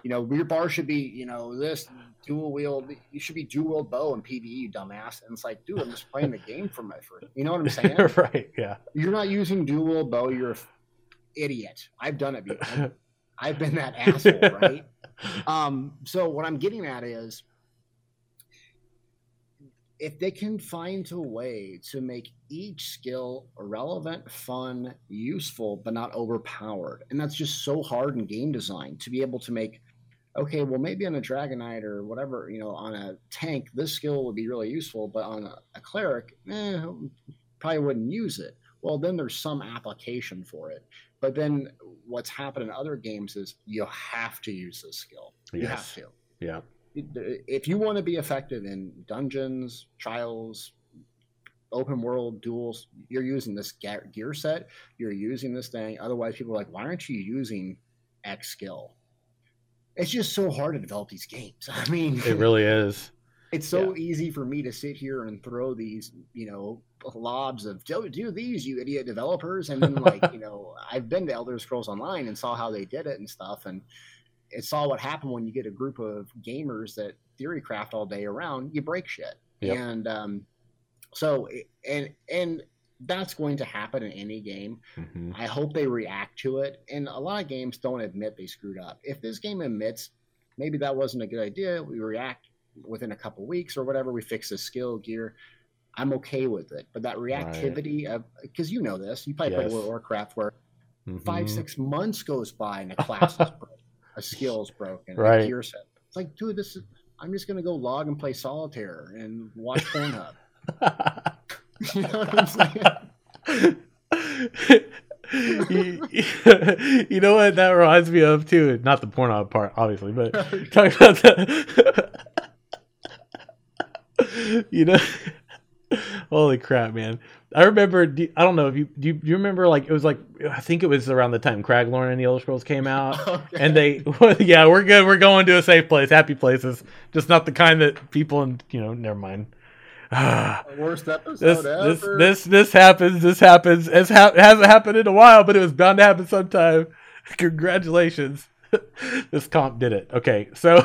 Speaker 2: you know, your bar should be, you know, this dual wield. You should be dual wield bow and PVE, you dumbass. And it's like, dude, I'm just playing the game for my friend. You know what I'm saying?
Speaker 1: right? Yeah.
Speaker 2: You're not using dual wield bow. You're an idiot. I've done it before. I've been that asshole, right? Um, so what I'm getting at is if they can find a way to make each skill relevant, fun, useful, but not overpowered, and that's just so hard in game design to be able to make. Okay, well, maybe on a Dragonknight or whatever, you know, on a tank, this skill would be really useful, but on a, a cleric, eh, probably wouldn't use it. Well, then there's some application for it. But then what's happened in other games is you have to use this skill. You yes. have to.
Speaker 1: Yeah
Speaker 2: if you want to be effective in dungeons, trials, open world duels, you're using this gear set, you're using this thing. Otherwise, people are like, why aren't you using X skill. It's just so hard to develop these games. I mean,
Speaker 1: It really is.
Speaker 2: it's so easy for me to sit here and throw these, you know, lobs of do, do these, you idiot developers, and then like, you know, I've been to Elder Scrolls Online and saw how they did it and stuff, and it saw what happened when you get a group of gamers that theory craft all day around, you break shit,
Speaker 1: Yep.
Speaker 2: and um, so and and that's going to happen in any game.
Speaker 1: Mhm.
Speaker 2: I hope they react to it. And a lot of games don't admit they screwed up. If this game admits maybe that wasn't a good idea, we react within a couple weeks or whatever, we fix the skill gear. I'm okay with it. But that reactivity of because you know this, you probably play
Speaker 1: Yes.
Speaker 2: World of Warcraft where five,
Speaker 1: Mhm.
Speaker 2: six months goes by and a class is broken, a skill is broken,
Speaker 1: Right.
Speaker 2: a set. It's like, dude, this is I'm just gonna go log and play solitaire and watch Pornhub. you know what I'm saying?
Speaker 1: you, you know what that reminds me of too? Not the porno part, obviously, but talking about the. you know, holy crap, man! I remember. do- I don't know if you do. You, do you remember? Like it was like I think it was around the time Craglorn and the Elder Scrolls came out.
Speaker 2: Okay.
Speaker 1: And they, yeah, we're good. We're going to a safe place, happy places, just not the kind that people, in, you know, never mind.
Speaker 2: Worst episode
Speaker 1: this this
Speaker 2: ever.
Speaker 1: this this happens. This happens. It's ha- it hasn't happened in a while, but it was bound to happen sometime. Congratulations. this comp did it. Okay, so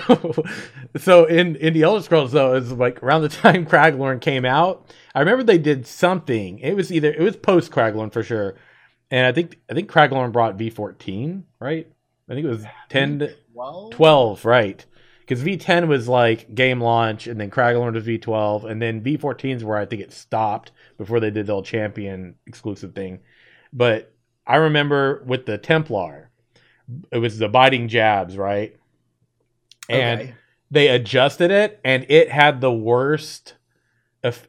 Speaker 1: so in in the Elder Scrolls though, it's like around the time Craglorn came out. I remember they did something. It was either it was post Craglorn for sure, and I think I think Craglorn brought V fourteen, right? I think it was ten to,
Speaker 2: Well,
Speaker 1: 12, right? Because V10 was like game launch, and then Craglorn was V12, and then V14 is where I think it stopped before they did the old champion exclusive thing. But I remember with the Templar, it was the biting jabs, right? And
Speaker 2: okay.
Speaker 1: they adjusted it, and it had the worst.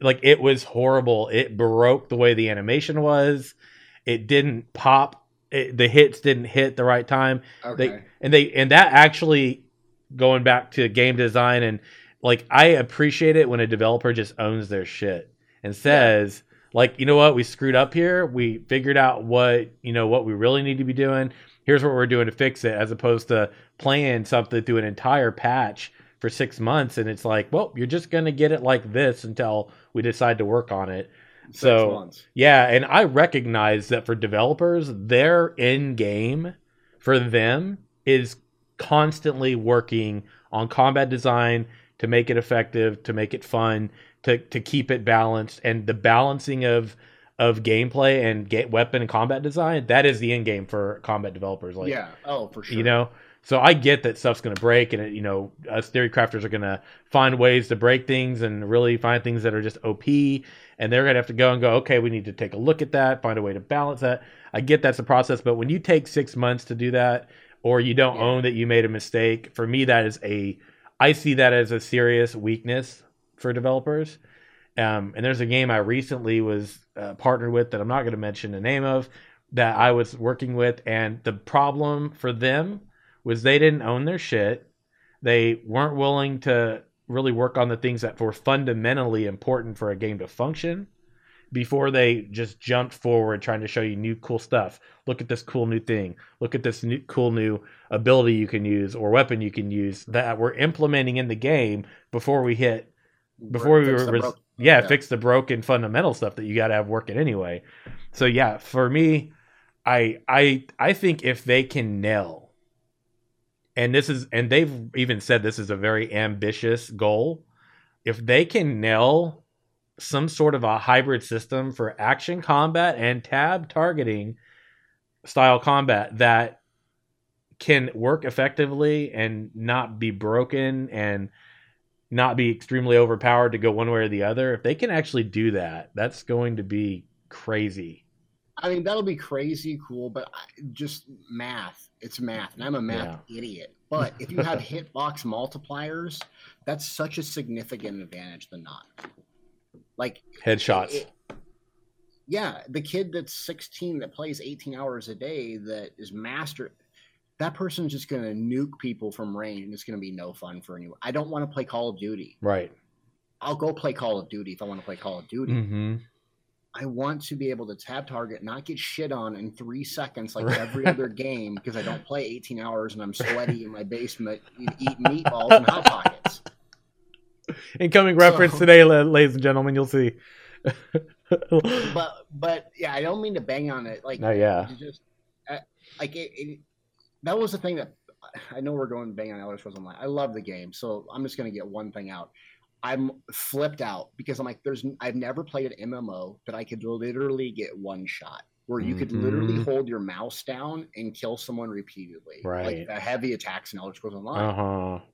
Speaker 1: Like it was horrible. It broke the way the animation was. It didn't pop. It, the hits didn't hit the right time
Speaker 2: okay.
Speaker 1: they and they and that actually going back to game design and like I appreciate it when a developer just owns their shit and says like you know what we screwed up here we figured out what you know what we really need to be doing here's what we're doing to fix it as opposed to playing something through an entire patch for six months and it's like well you're just gonna get it like this until we decide to work on it
Speaker 2: Six
Speaker 1: so-
Speaker 2: months.
Speaker 1: yeah, and I recognize that for developers, their end game for them is constantly working on combat design to make it effective, to make it fun, to to keep it balanced, and the balancing of of gameplay and get weapon and combat design that is the end game for combat developers. Like,
Speaker 2: yeah. Oh, for sure.
Speaker 1: you know so i get that stuff's going to break and it, you know us theory crafters are going to find ways to break things and really find things that are just op and they're going to have to go and go okay we need to take a look at that find a way to balance that i get that's a process but when you take six months to do that or you don't
Speaker 2: Yeah.
Speaker 1: own that you made a mistake for me that is a i see that as a serious weakness for developers um, and there's a game i recently was uh, partnered with that i'm not going to mention the name of that i was working with and the problem for them was they didn't own their shit. They weren't willing to really work on the things that were fundamentally important for a game to function before they just jumped forward trying to show you new cool stuff. Look at this cool new thing. Look at this new cool new ability you can use or weapon you can use that we're implementing in the game before we hit before we were yeah,
Speaker 2: yeah.
Speaker 1: fix the broken fundamental stuff that you got to have working anyway. So yeah, for me, I I I think if they can nail, and this is and they've even said this is a very ambitious goal, if they can nail some sort of a hybrid system for action combat and tab targeting style combat that can work effectively and not be broken and not be extremely overpowered to go one way or the other. If they can actually do that, that's going to be crazy.
Speaker 2: I mean, that'll be crazy cool, but I, just math. It's math, and I'm a math idiot. But if you have hitbox multipliers, that's such a significant advantage than not. Like
Speaker 1: Headshots.
Speaker 2: it- yeah, the kid that's 16 that plays 18 hours a day that is master. That person's just gonna nuke people from range, and it's gonna be no fun for anyone. I don't want to play Call of Duty.
Speaker 1: right.
Speaker 2: I'll go play Call of Duty if I want to play Call of Duty.
Speaker 1: Mm-hmm.
Speaker 2: I want to be able to tab target, not get shit on in three seconds like every other game because I don't play 18 hours and I'm sweaty in my basement eating meatballs and hot pockets.
Speaker 1: Incoming reference so, today, ladies and gentlemen. You'll see.
Speaker 2: but but yeah, I don't mean to bang on it. Like,
Speaker 1: no, yeah,
Speaker 2: just uh, like it, it, that was the thing that I know we're going to bang on Elder Scrolls Online. I love the game, so I'm just going to get one thing out. I'm flipped out because I'm like, there's I've never played an MMO that I could literally get one shot where you mm-hmm. could literally mm-hmm. hold your mouse down and kill someone repeatedly,
Speaker 1: right?
Speaker 2: Like the heavy attacks in Elder Scrolls Online.
Speaker 1: Uh-huh.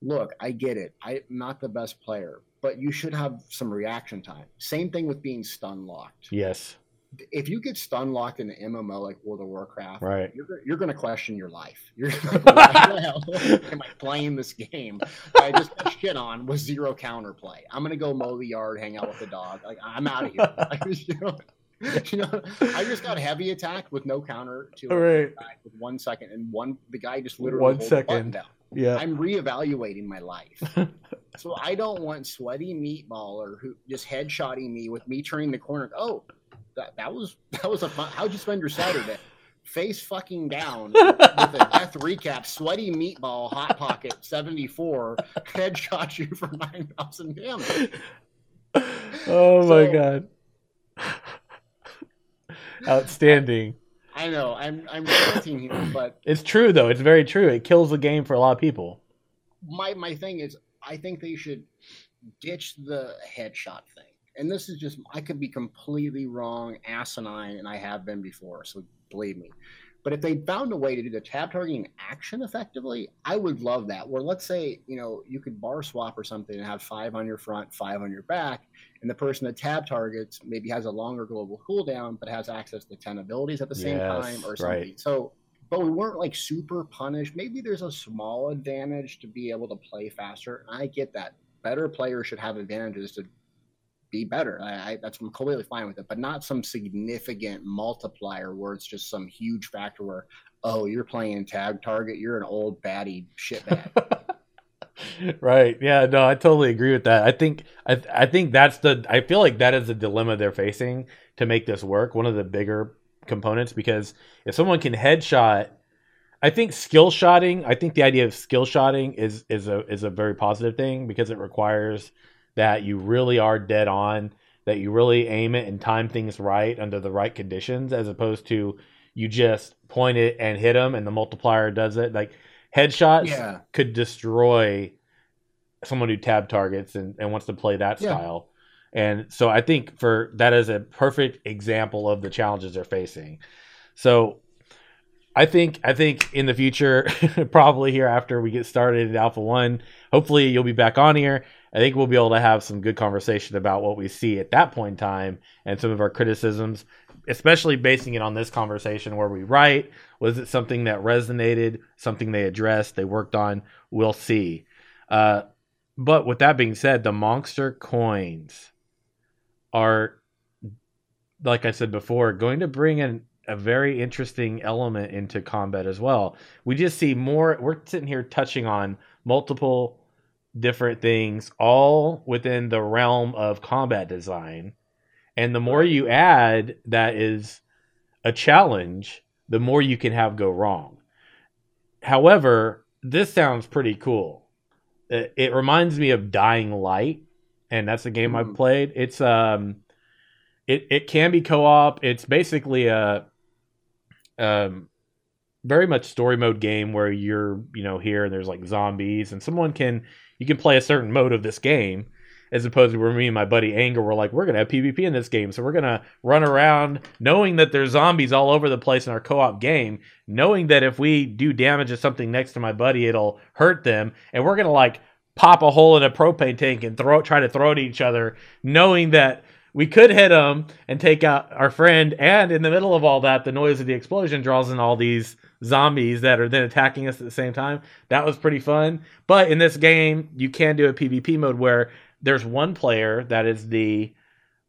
Speaker 2: Look, I get it. I'm not the best player, but you should have some reaction time. Same thing with being stun locked.
Speaker 1: Yes
Speaker 2: if you get stun locked in an MMO like World of Warcraft,
Speaker 1: right,
Speaker 2: you're you're going to question your life. You're like, am I playing this game? I just got shit on with zero counterplay. I'm going to go mow the yard, hang out with the dog. Like I'm out of here. I just, you know, you know, I just got heavy attack with no counter to
Speaker 1: right.
Speaker 2: with one second, and one the guy just literally
Speaker 1: one second down. Yeah,
Speaker 2: I'm reevaluating my life. so I don't want sweaty meatballer who just headshotting me with me turning the corner. Oh, that, that was that was a fun. How'd you spend your Saturday? Face fucking down with a death recap. Sweaty meatball, hot pocket, seventy four, headshot you for nine thousand damage.
Speaker 1: Oh so, my god! Outstanding.
Speaker 2: I know. I'm I'm ranting here, but
Speaker 1: it's true though. It's very true. It kills the game for a lot of people.
Speaker 2: My my thing is, I think they should ditch the headshot thing and this is just I could be completely wrong, asinine, and I have been before, so believe me. But if they found a way to do the tab targeting action effectively, I would love that. Where let's say, you know, you could bar swap or something and have five on your front, five on your back, and the person that tab targets maybe has a longer global cooldown, but has access to 10 abilities at the same yes, time or something. Right. So but we weren't like super punished. Maybe there's a small advantage to be able to play faster. I get that. Better players should have advantages to be better. I, I, that's I'm completely fine with it, but not some significant multiplier where it's just some huge factor where oh you're playing tab target, you're an old baddie shitbag.
Speaker 1: right. Yeah. No, I totally agree with that. I think I I think that's the I feel like that is the dilemma they're facing to make this work. One of the bigger components because if someone can headshot. I think skill shotting. I think the idea of skill shotting is is a is a very positive thing because it requires that you really are dead on, that you really aim it and time things right under the right conditions, as opposed to you just point it and hit them and the multiplier does it. Like headshots yeah. could destroy someone who tab targets and, and wants to play that yeah. style. And so I think for that is a perfect example of the challenges they're facing. So I think I think in the future, probably here after we get started at Alpha One, hopefully you'll be back on here I think we'll be able to have some good conversation about what we see at that point in time and some of our criticisms, especially basing it on this conversation where we write. Was it something that resonated, something they addressed, they worked on? We'll see. Uh, but with that being said, the monster coins are, like I said before, going to bring in a very interesting element into combat as well. We just see more, we're sitting here touching on multiple different things, all within the realm of combat design. And the more you add that is a challenge, the more you can have go wrong. However, this sounds pretty cool. It, it reminds me of Dying Light, and that's a game mm. I've played. It's um, it it can be co-op. It's basically a um, very much story mode game where you're you know here and there's like zombies, and someone can you can play a certain mode of this game as opposed to where me and my buddy Anger were like, we're gonna have PvP in this game, so we're gonna run around knowing that there's zombies all over the place in our co-op game, knowing that if we do damage to something next to my buddy, it'll hurt them, and we're gonna like pop a hole in a propane tank and throw try to throw it at each other, knowing that we could hit them and take out our friend, and in the middle of all that, the noise of the explosion draws in all these zombies that are then attacking us at the same time. That was pretty fun. But in this game, you can do a PvP mode where there's one player that is the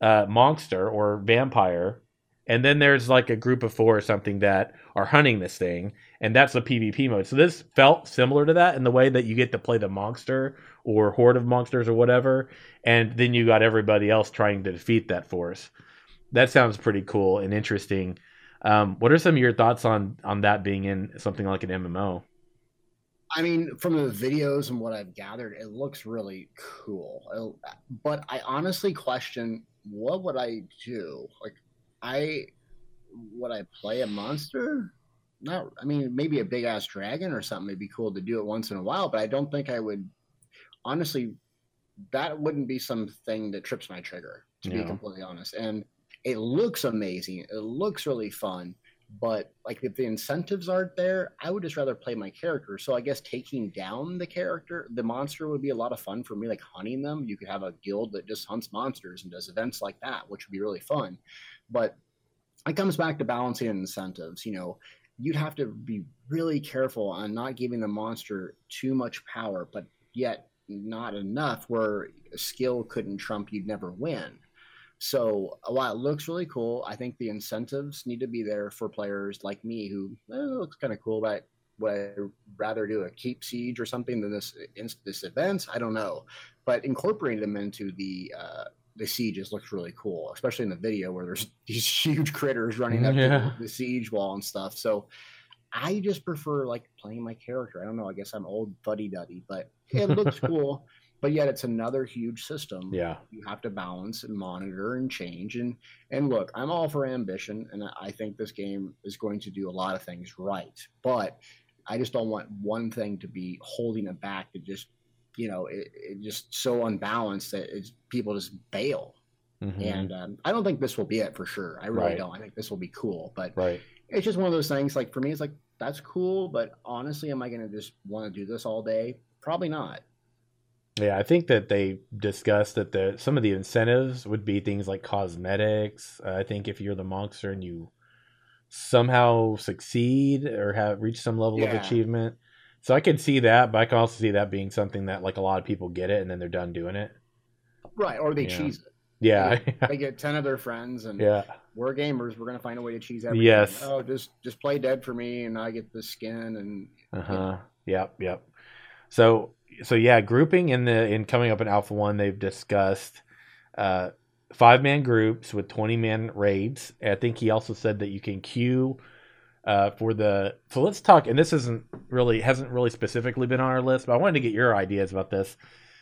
Speaker 1: uh, monster or vampire, and then there's like a group of four or something that are hunting this thing, and that's a PvP mode. So this felt similar to that in the way that you get to play the monster or horde of monsters or whatever, and then you got everybody else trying to defeat that force. that sounds pretty cool and interesting. Um, what are some of your thoughts on on that being in something like an MMO?
Speaker 2: I mean, from the videos and what I've gathered, it looks really cool. But I honestly question what would I do? Like, I would I play a monster? Not, I mean, maybe a big ass dragon or something It'd be cool to do it once in a while, but I don't think I would. Honestly, that wouldn't be something that trips my trigger, to yeah. be completely honest. And it looks amazing. It looks really fun but like if the incentives aren't there i would just rather play my character. So i guess taking down the character the monster would be a lot of fun for me like hunting them. You could have a guild that just hunts monsters and does events like that which would be really fun. But it comes back to balancing incentives you know. You'd have to be really careful on not giving the monster too much power but yet not enough where skill couldn't trump you'd never win so while it looks really cool, I think the incentives need to be there for players like me who eh, looks kind of cool, but would I rather do a keep siege or something than this this event? I don't know, but incorporating them into the uh, the sieges looks really cool, especially in the video where there's these huge critters running up yeah. the, the siege wall and stuff. So I just prefer like playing my character. I don't know. I guess I'm old fuddy duddy, but it looks cool but yet it's another huge system
Speaker 1: yeah.
Speaker 2: you have to balance and monitor and change and and look i'm all for ambition and i think this game is going to do a lot of things right but i just don't want one thing to be holding it back to just you know it, it just so unbalanced that it's, people just bail. Mm-hmm. and um, i don't think this will be it for sure. I really right. don't. I think this will be cool but
Speaker 1: right.
Speaker 2: it's just one of those things like for me it's like that's cool but honestly am i going to just want to do this all day? Probably not
Speaker 1: yeah, I think that they discussed that the some of the incentives would be things like cosmetics. Uh, I think if you're the monster and you somehow succeed or have reached some level yeah. of achievement, so I could see that, but I can also see that being something that like a lot of people get it and then they're done doing it.
Speaker 2: Right, or they cheese it.
Speaker 1: Yeah,
Speaker 2: they, they, get ten of their friends, and
Speaker 1: yeah,
Speaker 2: we're gamers. We're gonna find a way to cheese everything.
Speaker 1: Yes.
Speaker 2: Oh, just just play dead for me, and I get the skin, and
Speaker 1: uh huh. You know. Yep, yep. So so yeah, grouping in the in coming up in Alpha One, they've discussed uh, five man groups with twenty man raids. I think he also said that you can queue uh, for the. So let's talk. And this isn't really hasn't really specifically been on our list, but I wanted to get your ideas about this.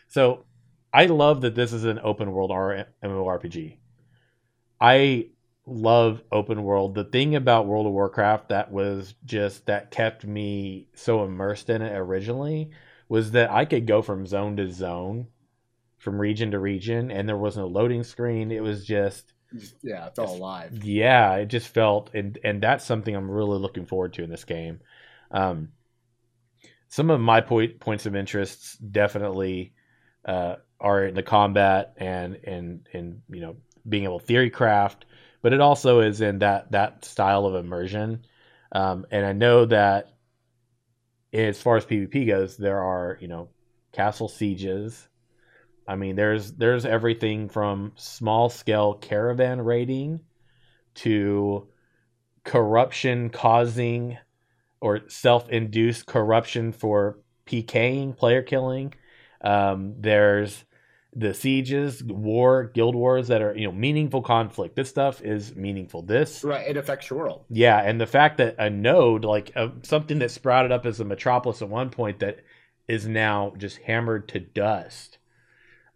Speaker 1: So I love that this is an open world MMORPG. I love open world. The thing about World of Warcraft that was just that kept me so immersed in it originally was that I could go from zone to zone, from region to region, and there was no loading screen. It was just
Speaker 2: yeah, it's all live.
Speaker 1: Yeah, it just felt and and that's something I'm really looking forward to in this game. Um, some of my point, points of interest definitely uh, are in the combat and and and you know being able to theory craft, but it also is in that that style of immersion. Um, and I know that as far as PvP goes, there are you know castle sieges. I mean, there's there's everything from small scale caravan raiding to corruption causing or self induced corruption for PKing, player killing. Um, there's the sieges, war, guild wars that are you know meaningful conflict. This stuff is meaningful. This
Speaker 2: right, it affects your world.
Speaker 1: Yeah, and the fact that a node like a, something that sprouted up as a metropolis at one point that is now just hammered to dust.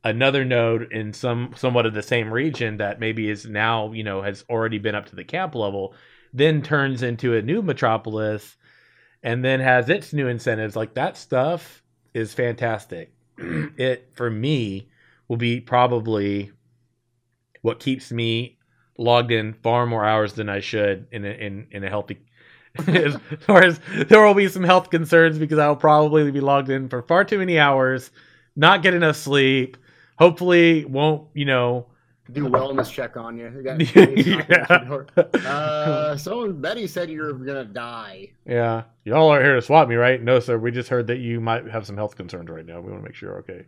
Speaker 1: Another node in some somewhat of the same region that maybe is now you know has already been up to the camp level, then turns into a new metropolis, and then has its new incentives. Like that stuff is fantastic. it for me will be probably what keeps me logged in far more hours than I should in a, in in a healthy. as far as there will be some health concerns because I will probably be logged in for far too many hours, not get enough sleep. Hopefully, won't you know
Speaker 2: do wellness check on you. you yeah. uh, someone Betty said you're gonna die.
Speaker 1: Yeah, y'all aren't here to swap me, right? No, sir. We just heard that you might have some health concerns right now. We want to make sure. Okay.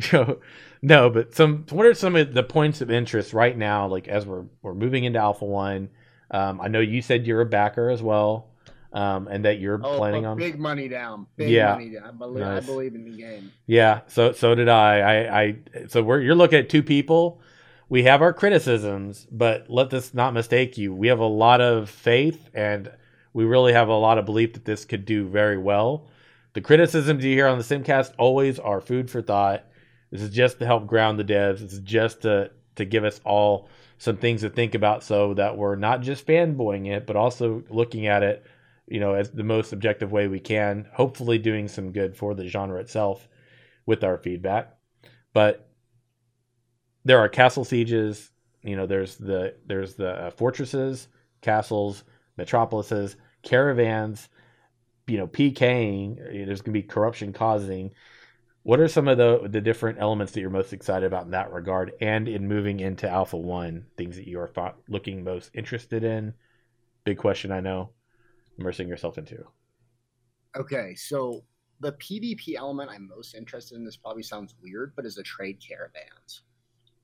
Speaker 1: so, no, but some. What are some of the points of interest right now? Like as we're we're moving into Alpha One. Um, I know you said you're a backer as well. Um, and that you're oh, planning on
Speaker 2: big money down. Big yeah, money down. I believe, nice. I believe in the game.
Speaker 1: Yeah, so so did I. I, I so we're you're looking at two people we have our criticisms, but let this not mistake you. We have a lot of faith and we really have a lot of belief that this could do very well. The criticisms you hear on the Simcast always are food for thought. This is just to help ground the devs. This is just to to give us all some things to think about so that we're not just fanboying it, but also looking at it, you know, as the most objective way we can, hopefully doing some good for the genre itself with our feedback. But there are castle sieges, you know, there's the there's the uh, fortresses, castles, metropolises, caravans, you know, PKing, there's going to be corruption causing what are some of the the different elements that you're most excited about in that regard, and in moving into Alpha One, things that you are thought, looking most interested in? Big question, I know. Immersing yourself into.
Speaker 2: Okay, so the PvP element I'm most interested in. This probably sounds weird, but is the trade caravans.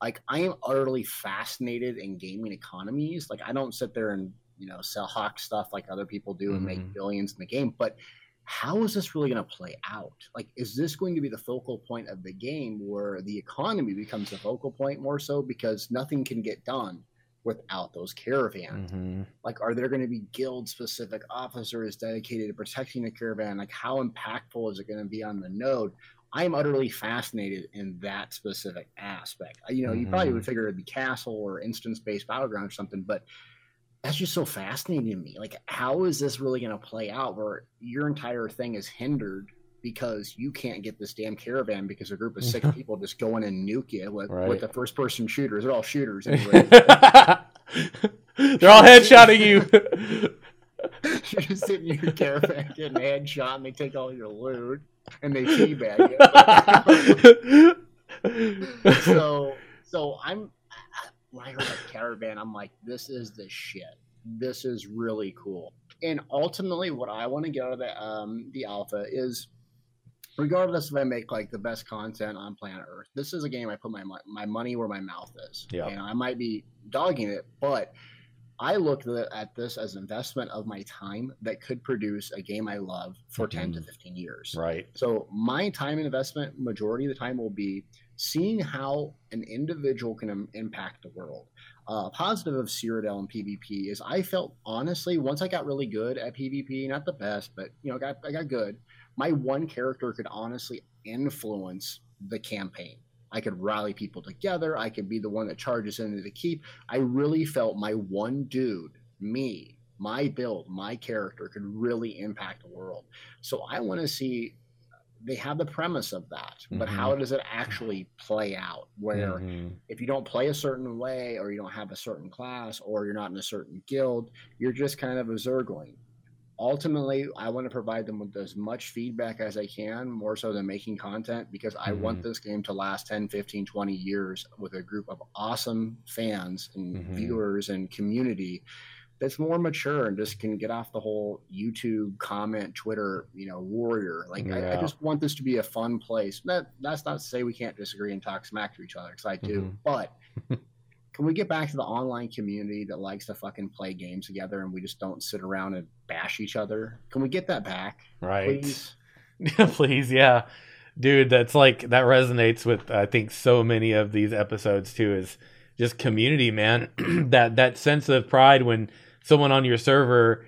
Speaker 2: Like I am utterly fascinated in gaming economies. Like I don't sit there and you know sell hawk stuff like other people do and mm-hmm. make billions in the game, but how is this really going to play out? Like, is this going to be the focal point of the game where the economy becomes the focal point more so because nothing can get done without those caravans? Mm-hmm. Like, are there going to be guild specific officers dedicated to protecting the caravan? Like, how impactful is it going to be on the node? I am utterly fascinated in that specific aspect. You know, mm-hmm. you probably would mm-hmm. figure it'd be castle or instance based battleground or something, but that's just so fascinating to me. Like, how is this really going to play out where your entire thing is hindered because you can't get this damn caravan because a group of six people just go in and nuke you with, right. with the first person shooters? They're all shooters anyway.
Speaker 1: They're all headshotting you.
Speaker 2: You're just sitting in your caravan getting headshot and they take all your loot and they teabag you. so, so I'm when I heard that caravan, I'm like, this is the shit. This is really cool. And ultimately, what I want to get out of the um, the alpha is, regardless if I make like the best content on planet Earth, this is a game I put my my money where my mouth is. Yeah. And I might be dogging it, but I look at this as investment of my time that could produce a game I love for mm-hmm. 10 to 15 years.
Speaker 1: Right.
Speaker 2: So my time investment, majority of the time, will be seeing how an individual can impact the world. Uh, positive of Cyrodiil and PvP is I felt honestly once I got really good at PvP, not the best, but you know, got I got good. My one character could honestly influence the campaign. I could rally people together. I could be the one that charges into the keep. I really felt my one dude, me, my build, my character could really impact the world. So I want to see they have the premise of that, but mm-hmm. how does it actually play out? Where mm-hmm. if you don't play a certain way, or you don't have a certain class, or you're not in a certain guild, you're just kind of a Zergling. Ultimately, I want to provide them with as much feedback as I can, more so than making content, because I mm-hmm. want this game to last 10, 15, 20 years with a group of awesome fans and mm-hmm. viewers and community that's more mature and just can get off the whole YouTube comment, Twitter, you know, warrior. Like yeah. I, I, just want this to be a fun place. That that's not to say we can't disagree and talk smack to each other because I do. Mm-hmm. But can we get back to the online community that likes to fucking play games together and we just don't sit around and bash each other? Can we get that back?
Speaker 1: Right. Please? please, yeah. Dude, that's like that resonates with I think so many of these episodes too is just community, man. that that sense of pride when someone on your server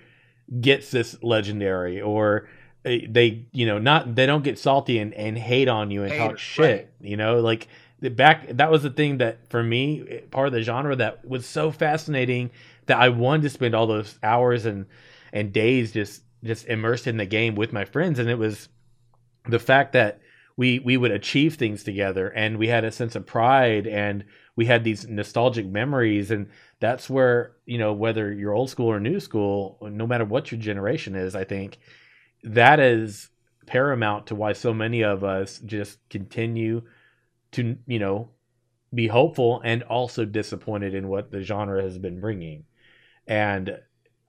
Speaker 1: gets this legendary or eh, they you know not they don't get salty and, and hate on you and talk shit right. you know like back that was the thing that for me part of the genre that was so fascinating that i wanted to spend all those hours and and days just just immersed in the game with my friends. And it was the fact that we we would achieve things together and we had a sense of pride and we had these nostalgic memories. And that's where you know whether you're old school or new school no matter what your generation is i think that is paramount to why so many of us just continue to you know be hopeful and also disappointed in what the genre has been bringing. And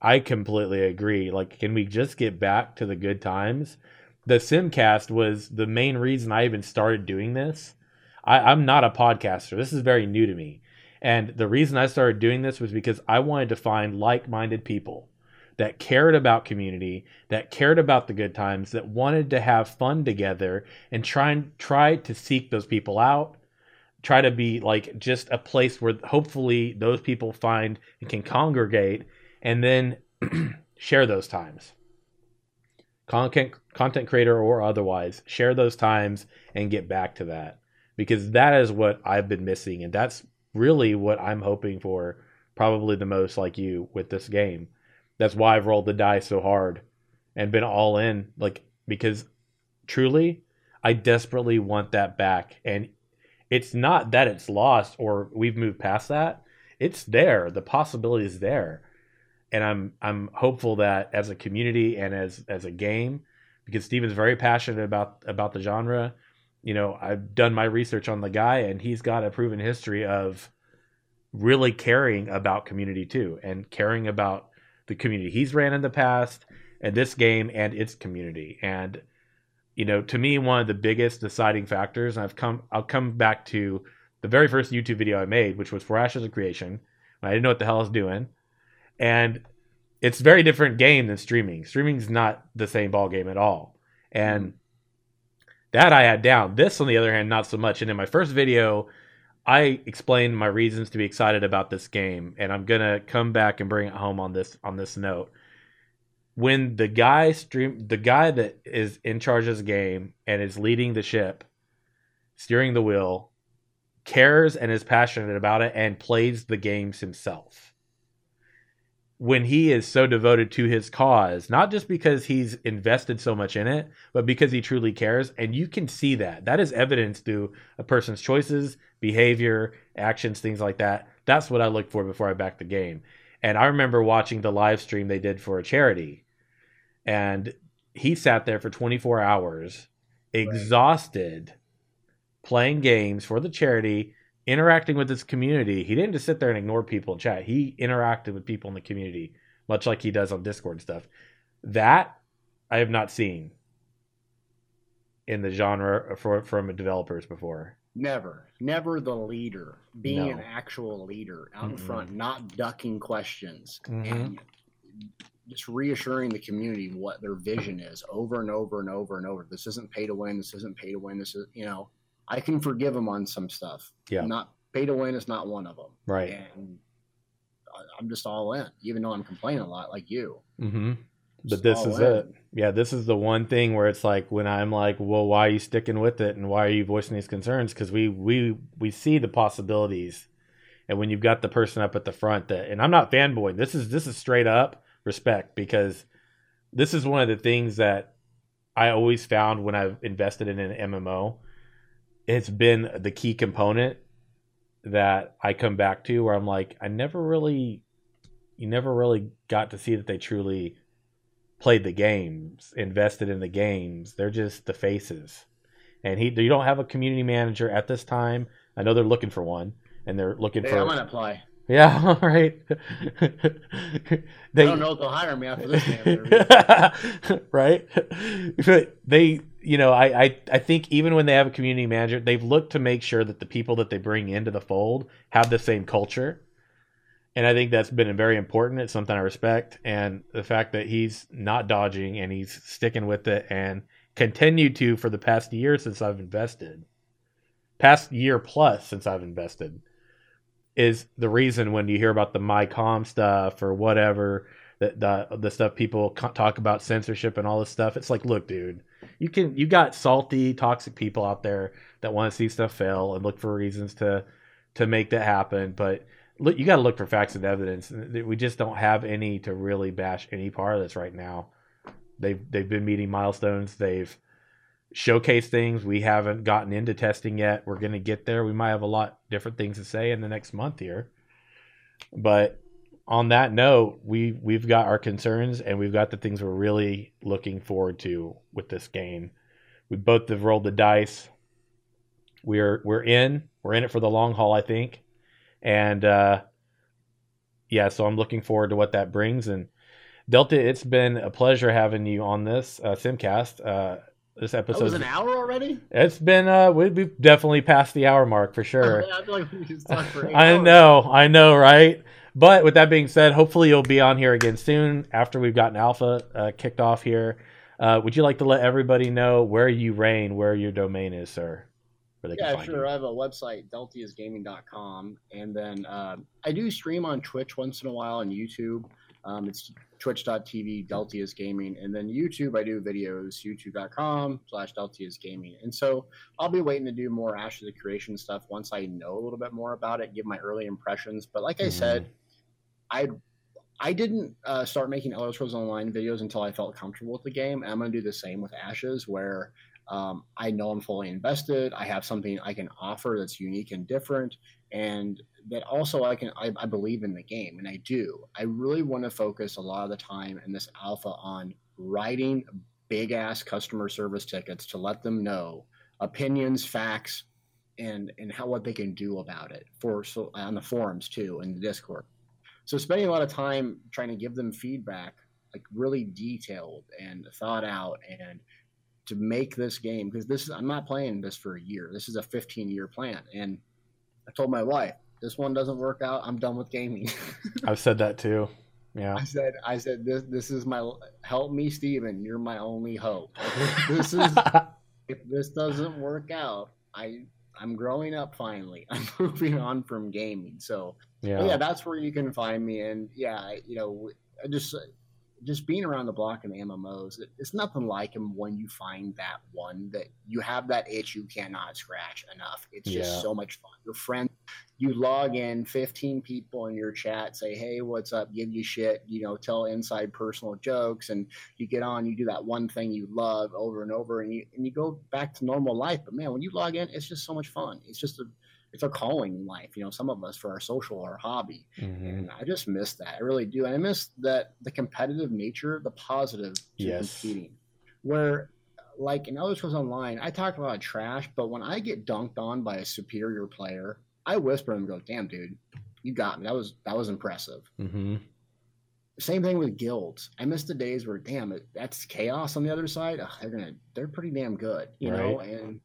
Speaker 1: i completely agree. Like can we just get back to the good times? The simcast was the main reason i even started doing this. I, i'm not a podcaster. This is very new to me. And the reason I started doing this was because I wanted to find like minded people that cared about community, that cared about the good times, that wanted to have fun together and try and try to seek those people out, try to be like just a place where hopefully those people find and can congregate and then share those times. Content content creator or otherwise share those times and get back to that because that is what I've been missing and that's really what I'm hoping for probably the most like you with this game that's why I've rolled the die so hard and been all in like because truly I desperately want that back. And it's not that it's lost or we've moved past that. It's there. The possibility is there. And I'm I'm hopeful that as a community and as as a game, because Steven's very passionate about about the genre. You know, I've done my research on the guy, and he's got a proven history of really caring about community too, and caring about the community he's ran in the past, and this game and its community. And you know, to me, one of the biggest deciding factors, and I've come I'll come back to the very first YouTube video I made, which was for Ashes of Creation. I didn't know what the hell I was doing and it's a very different game than streaming. Streaming is not the same ball game at all, and that I had down. This, on the other hand, not so much. And in my first video, I explained my reasons to be excited about this game, and I'm gonna come back and bring it home on this on this note. When the guy stream, the guy that is in charge of this game and is leading the ship, steering the wheel, cares and is passionate about it and plays the games himself when he is so devoted to his cause, not just because he's invested so much in it, but because he truly cares. And you can see that. That is evidence through a person's choices, behavior, actions, things like that. That's what I look for before I back the game. And I remember watching the live stream they did for a charity. And he sat there for 24 hours, exhausted, right. playing games for the charity interacting with his community. He didn't just sit there and ignore people in chat. He interacted with people in the community, much like he does on Discord stuff. That I have not seen in the genre for, from developers before.
Speaker 2: Never, never the leader, being no. an actual leader out mm-hmm. in front, not ducking questions, mm-hmm. and just reassuring the community what their vision is over and over and over and over. This isn't pay to win. This isn't pay to win. This is, you know, I can forgive him on some stuff.
Speaker 1: Yeah.
Speaker 2: Not pay to win is not one of them.
Speaker 1: Right.
Speaker 2: And I'm just all in, even though I'm complaining a lot like you.
Speaker 1: Mm-hmm. But this is in. it. Yeah, this is the one thing where it's like when I'm like, well, why are you sticking with it, and why are you voicing these concerns? Because we we we see the possibilities, and when you've got the person up at the front that, and I'm not fanboying. This is this is straight up respect because this is one of the things that I always found when I've invested in an MMO it's been the key component that I come back to where I'm like, I never really, you never really got to see that they truly played the games, invested in the games. They're just the faces. And he, you don't have a community manager at this time. I know they're looking for one, and they're looking
Speaker 2: hey,
Speaker 1: for.
Speaker 2: I'm gonna apply.
Speaker 1: Yeah, all right.
Speaker 2: they, I don't know if they'll hire me after this.
Speaker 1: right? But they you know, I, I I think even when they have a community manager, they've looked to make sure that the people that they bring into the fold have the same culture. And I think that's been very important. It's something I respect. And the fact that he's not dodging and he's sticking with it and continued to for the past year since I've invested, past year plus since I've invested, is the reason when you hear about the MyCom stuff or whatever, the, the, the stuff people talk about censorship and all this stuff. It's like, look, dude you can you got salty, toxic people out there that want to see stuff fail and look for reasons to to make that happen. But look, you got to look for facts and evidence. We just don't have any to really bash any part of this right now. They've they've been meeting milestones. They've showcased things. We haven't gotten into testing yet. We're going to get there. We might have a lot different things to say in the next month here. But on that note, we we've got our concerns and we've got the things we're really looking forward to with this game. We both have rolled the dice. We're we're in. We're in it for the long haul, I think. And uh, yeah, so I'm looking forward to what that brings. And Delta, it's been a pleasure having you on this uh, Simcast. Uh, this episode
Speaker 2: was an hour already.
Speaker 1: It's been uh, we, have definitely passed the hour mark for sure.
Speaker 2: I feel like we just talked for
Speaker 1: I know, I know, right? But with that being said, hopefully you'll be on here again soon after we've gotten Alpha uh, kicked off here. Uh, would you like to let everybody know where you reign, where your domain is, sir? Where they
Speaker 2: yeah,
Speaker 1: can
Speaker 2: sure.
Speaker 1: you.
Speaker 2: I have a website, deltiasgaming.com. And then uh, I do stream on Twitch once in a while and YouTube. Um, it's twitch.tv, Deltias Gaming. And then YouTube, I do videos, youtube.com slash Deltias Gaming. And so I'll be waiting to do more Ashes of the Creation stuff once I know a little bit more about it, give my early impressions. But like I said, I I didn't uh, start making Elder Scrolls Online videos until I felt comfortable with the game. And I'm going to do the same with Ashes, where um, I know I'm fully invested. I have something I can offer that's unique and different, and that also I can I, I believe in the game, and I do. I really want to focus a lot of the time in this alpha on writing big ass customer service tickets to let them know opinions, facts, and and how what they can do about it for so on the forums too in the Discord. So spending a lot of time trying to give them feedback, like really detailed and thought out, and to make this game because this is I'm not playing this for a year. This is a 15 year plan, and I told my wife this one doesn't work out. I'm done with gaming.
Speaker 1: I've said that too. Yeah.
Speaker 2: I said I said this this is my help me, Steven. You're my only hope. This is if this doesn't work out, I I'm growing up finally. I'm moving on from gaming. So
Speaker 1: yeah.
Speaker 2: yeah, that's where you can find me. And yeah, you know, I just just being around the block in the MMOs, it, it's nothing like them when you find that one that you have that itch you cannot scratch enough. It's just
Speaker 1: Yeah.
Speaker 2: so much fun. Your friend, you log in, 15 people in your chat say, hey, what's up? Give you shit, you know, tell inside personal jokes. And you get on, you do that one thing you love over and over, and you, and you go back to normal life. But man, when you log in, it's just so much fun. It's just a, it's a calling in life, you know, some of us for our social or hobby.
Speaker 1: Mhm.
Speaker 2: And I just miss that. I really do. And I miss that the competitive nature, the positive to
Speaker 1: Yes.
Speaker 2: competing. Where like in Elder Scrolls Online, I talk about trash, but when I get dunked on by a superior player, I whisper and go, damn dude, you got me. That was that was impressive.
Speaker 1: Mm-hmm.
Speaker 2: Same thing with guilds. I miss the days where damn it, that's chaos on the other side. Ugh, they're gonna they're pretty damn good, you know. And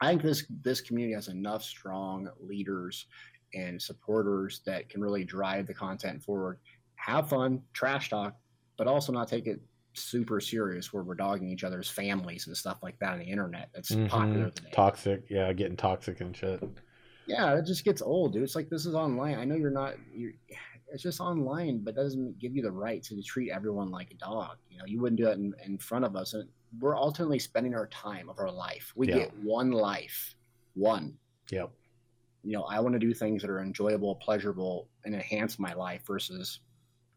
Speaker 2: I think this this community has enough strong leaders and supporters that can really drive the content forward. Have fun, trash talk, but also not take it super serious where we're dogging each other's families and stuff like that on the internet. That's
Speaker 1: Mhm.
Speaker 2: popular today.
Speaker 1: Toxic. Yeah, getting toxic and shit.
Speaker 2: Yeah, it just gets old, dude. It's like this is online. I know you're not. You're, it's just online, but that doesn't give you the right to treat everyone like a dog. You know, you wouldn't do that in, in front of us, and we're ultimately spending our time of our life. We
Speaker 1: Yeah.
Speaker 2: get one life, one.
Speaker 1: Yep.
Speaker 2: You know, I want to do things that are enjoyable, pleasurable, and enhance my life versus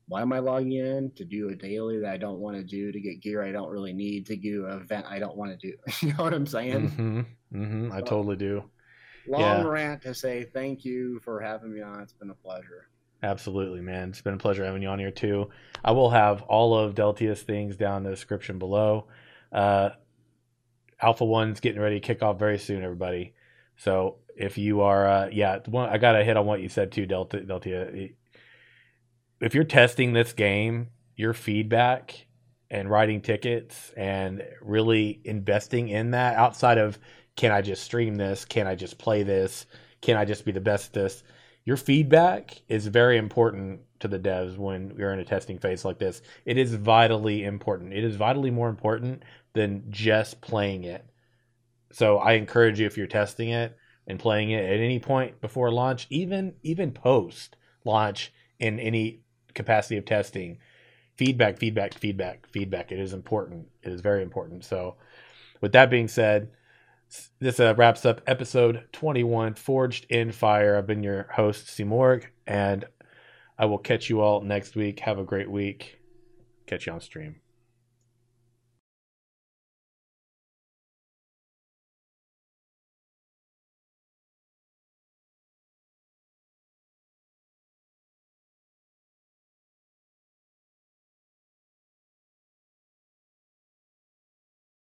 Speaker 2: why am I logging in to do a daily that I don't want to do, to get gear I don't really need, to do an event I don't want to do. you know what I'm saying?
Speaker 1: Mm Mhm. Mm Mhm. I totally do.
Speaker 2: Long
Speaker 1: Yeah.
Speaker 2: rant to say thank you for having me on. It's been a pleasure.
Speaker 1: Absolutely, man. It's been a pleasure having you on here too. I will have all of Deltia's things down in the description below. Uh, Alpha One's getting ready to kick off very soon, everybody. So if you are, uh, yeah, one I got to hit on what you said too, Delta. Deltia. If you're testing this game, your feedback and writing tickets and really investing in that outside of can I just stream this? Can I just play this? Can I just be the best at this? Your feedback is very important to the devs when you're in a testing phase like this. It is vitally important. It is vitally more important than just playing it. So I encourage you if you're testing it and playing it at any point before launch, even even post launch in any capacity of testing, feedback, feedback, feedback, feedback. It is important. It is very important. So with that being said, this uh, wraps up episode 21 Forged in Fire. I've been your host, Simorg, and I will catch you all next week. Have a great week. Catch you on stream.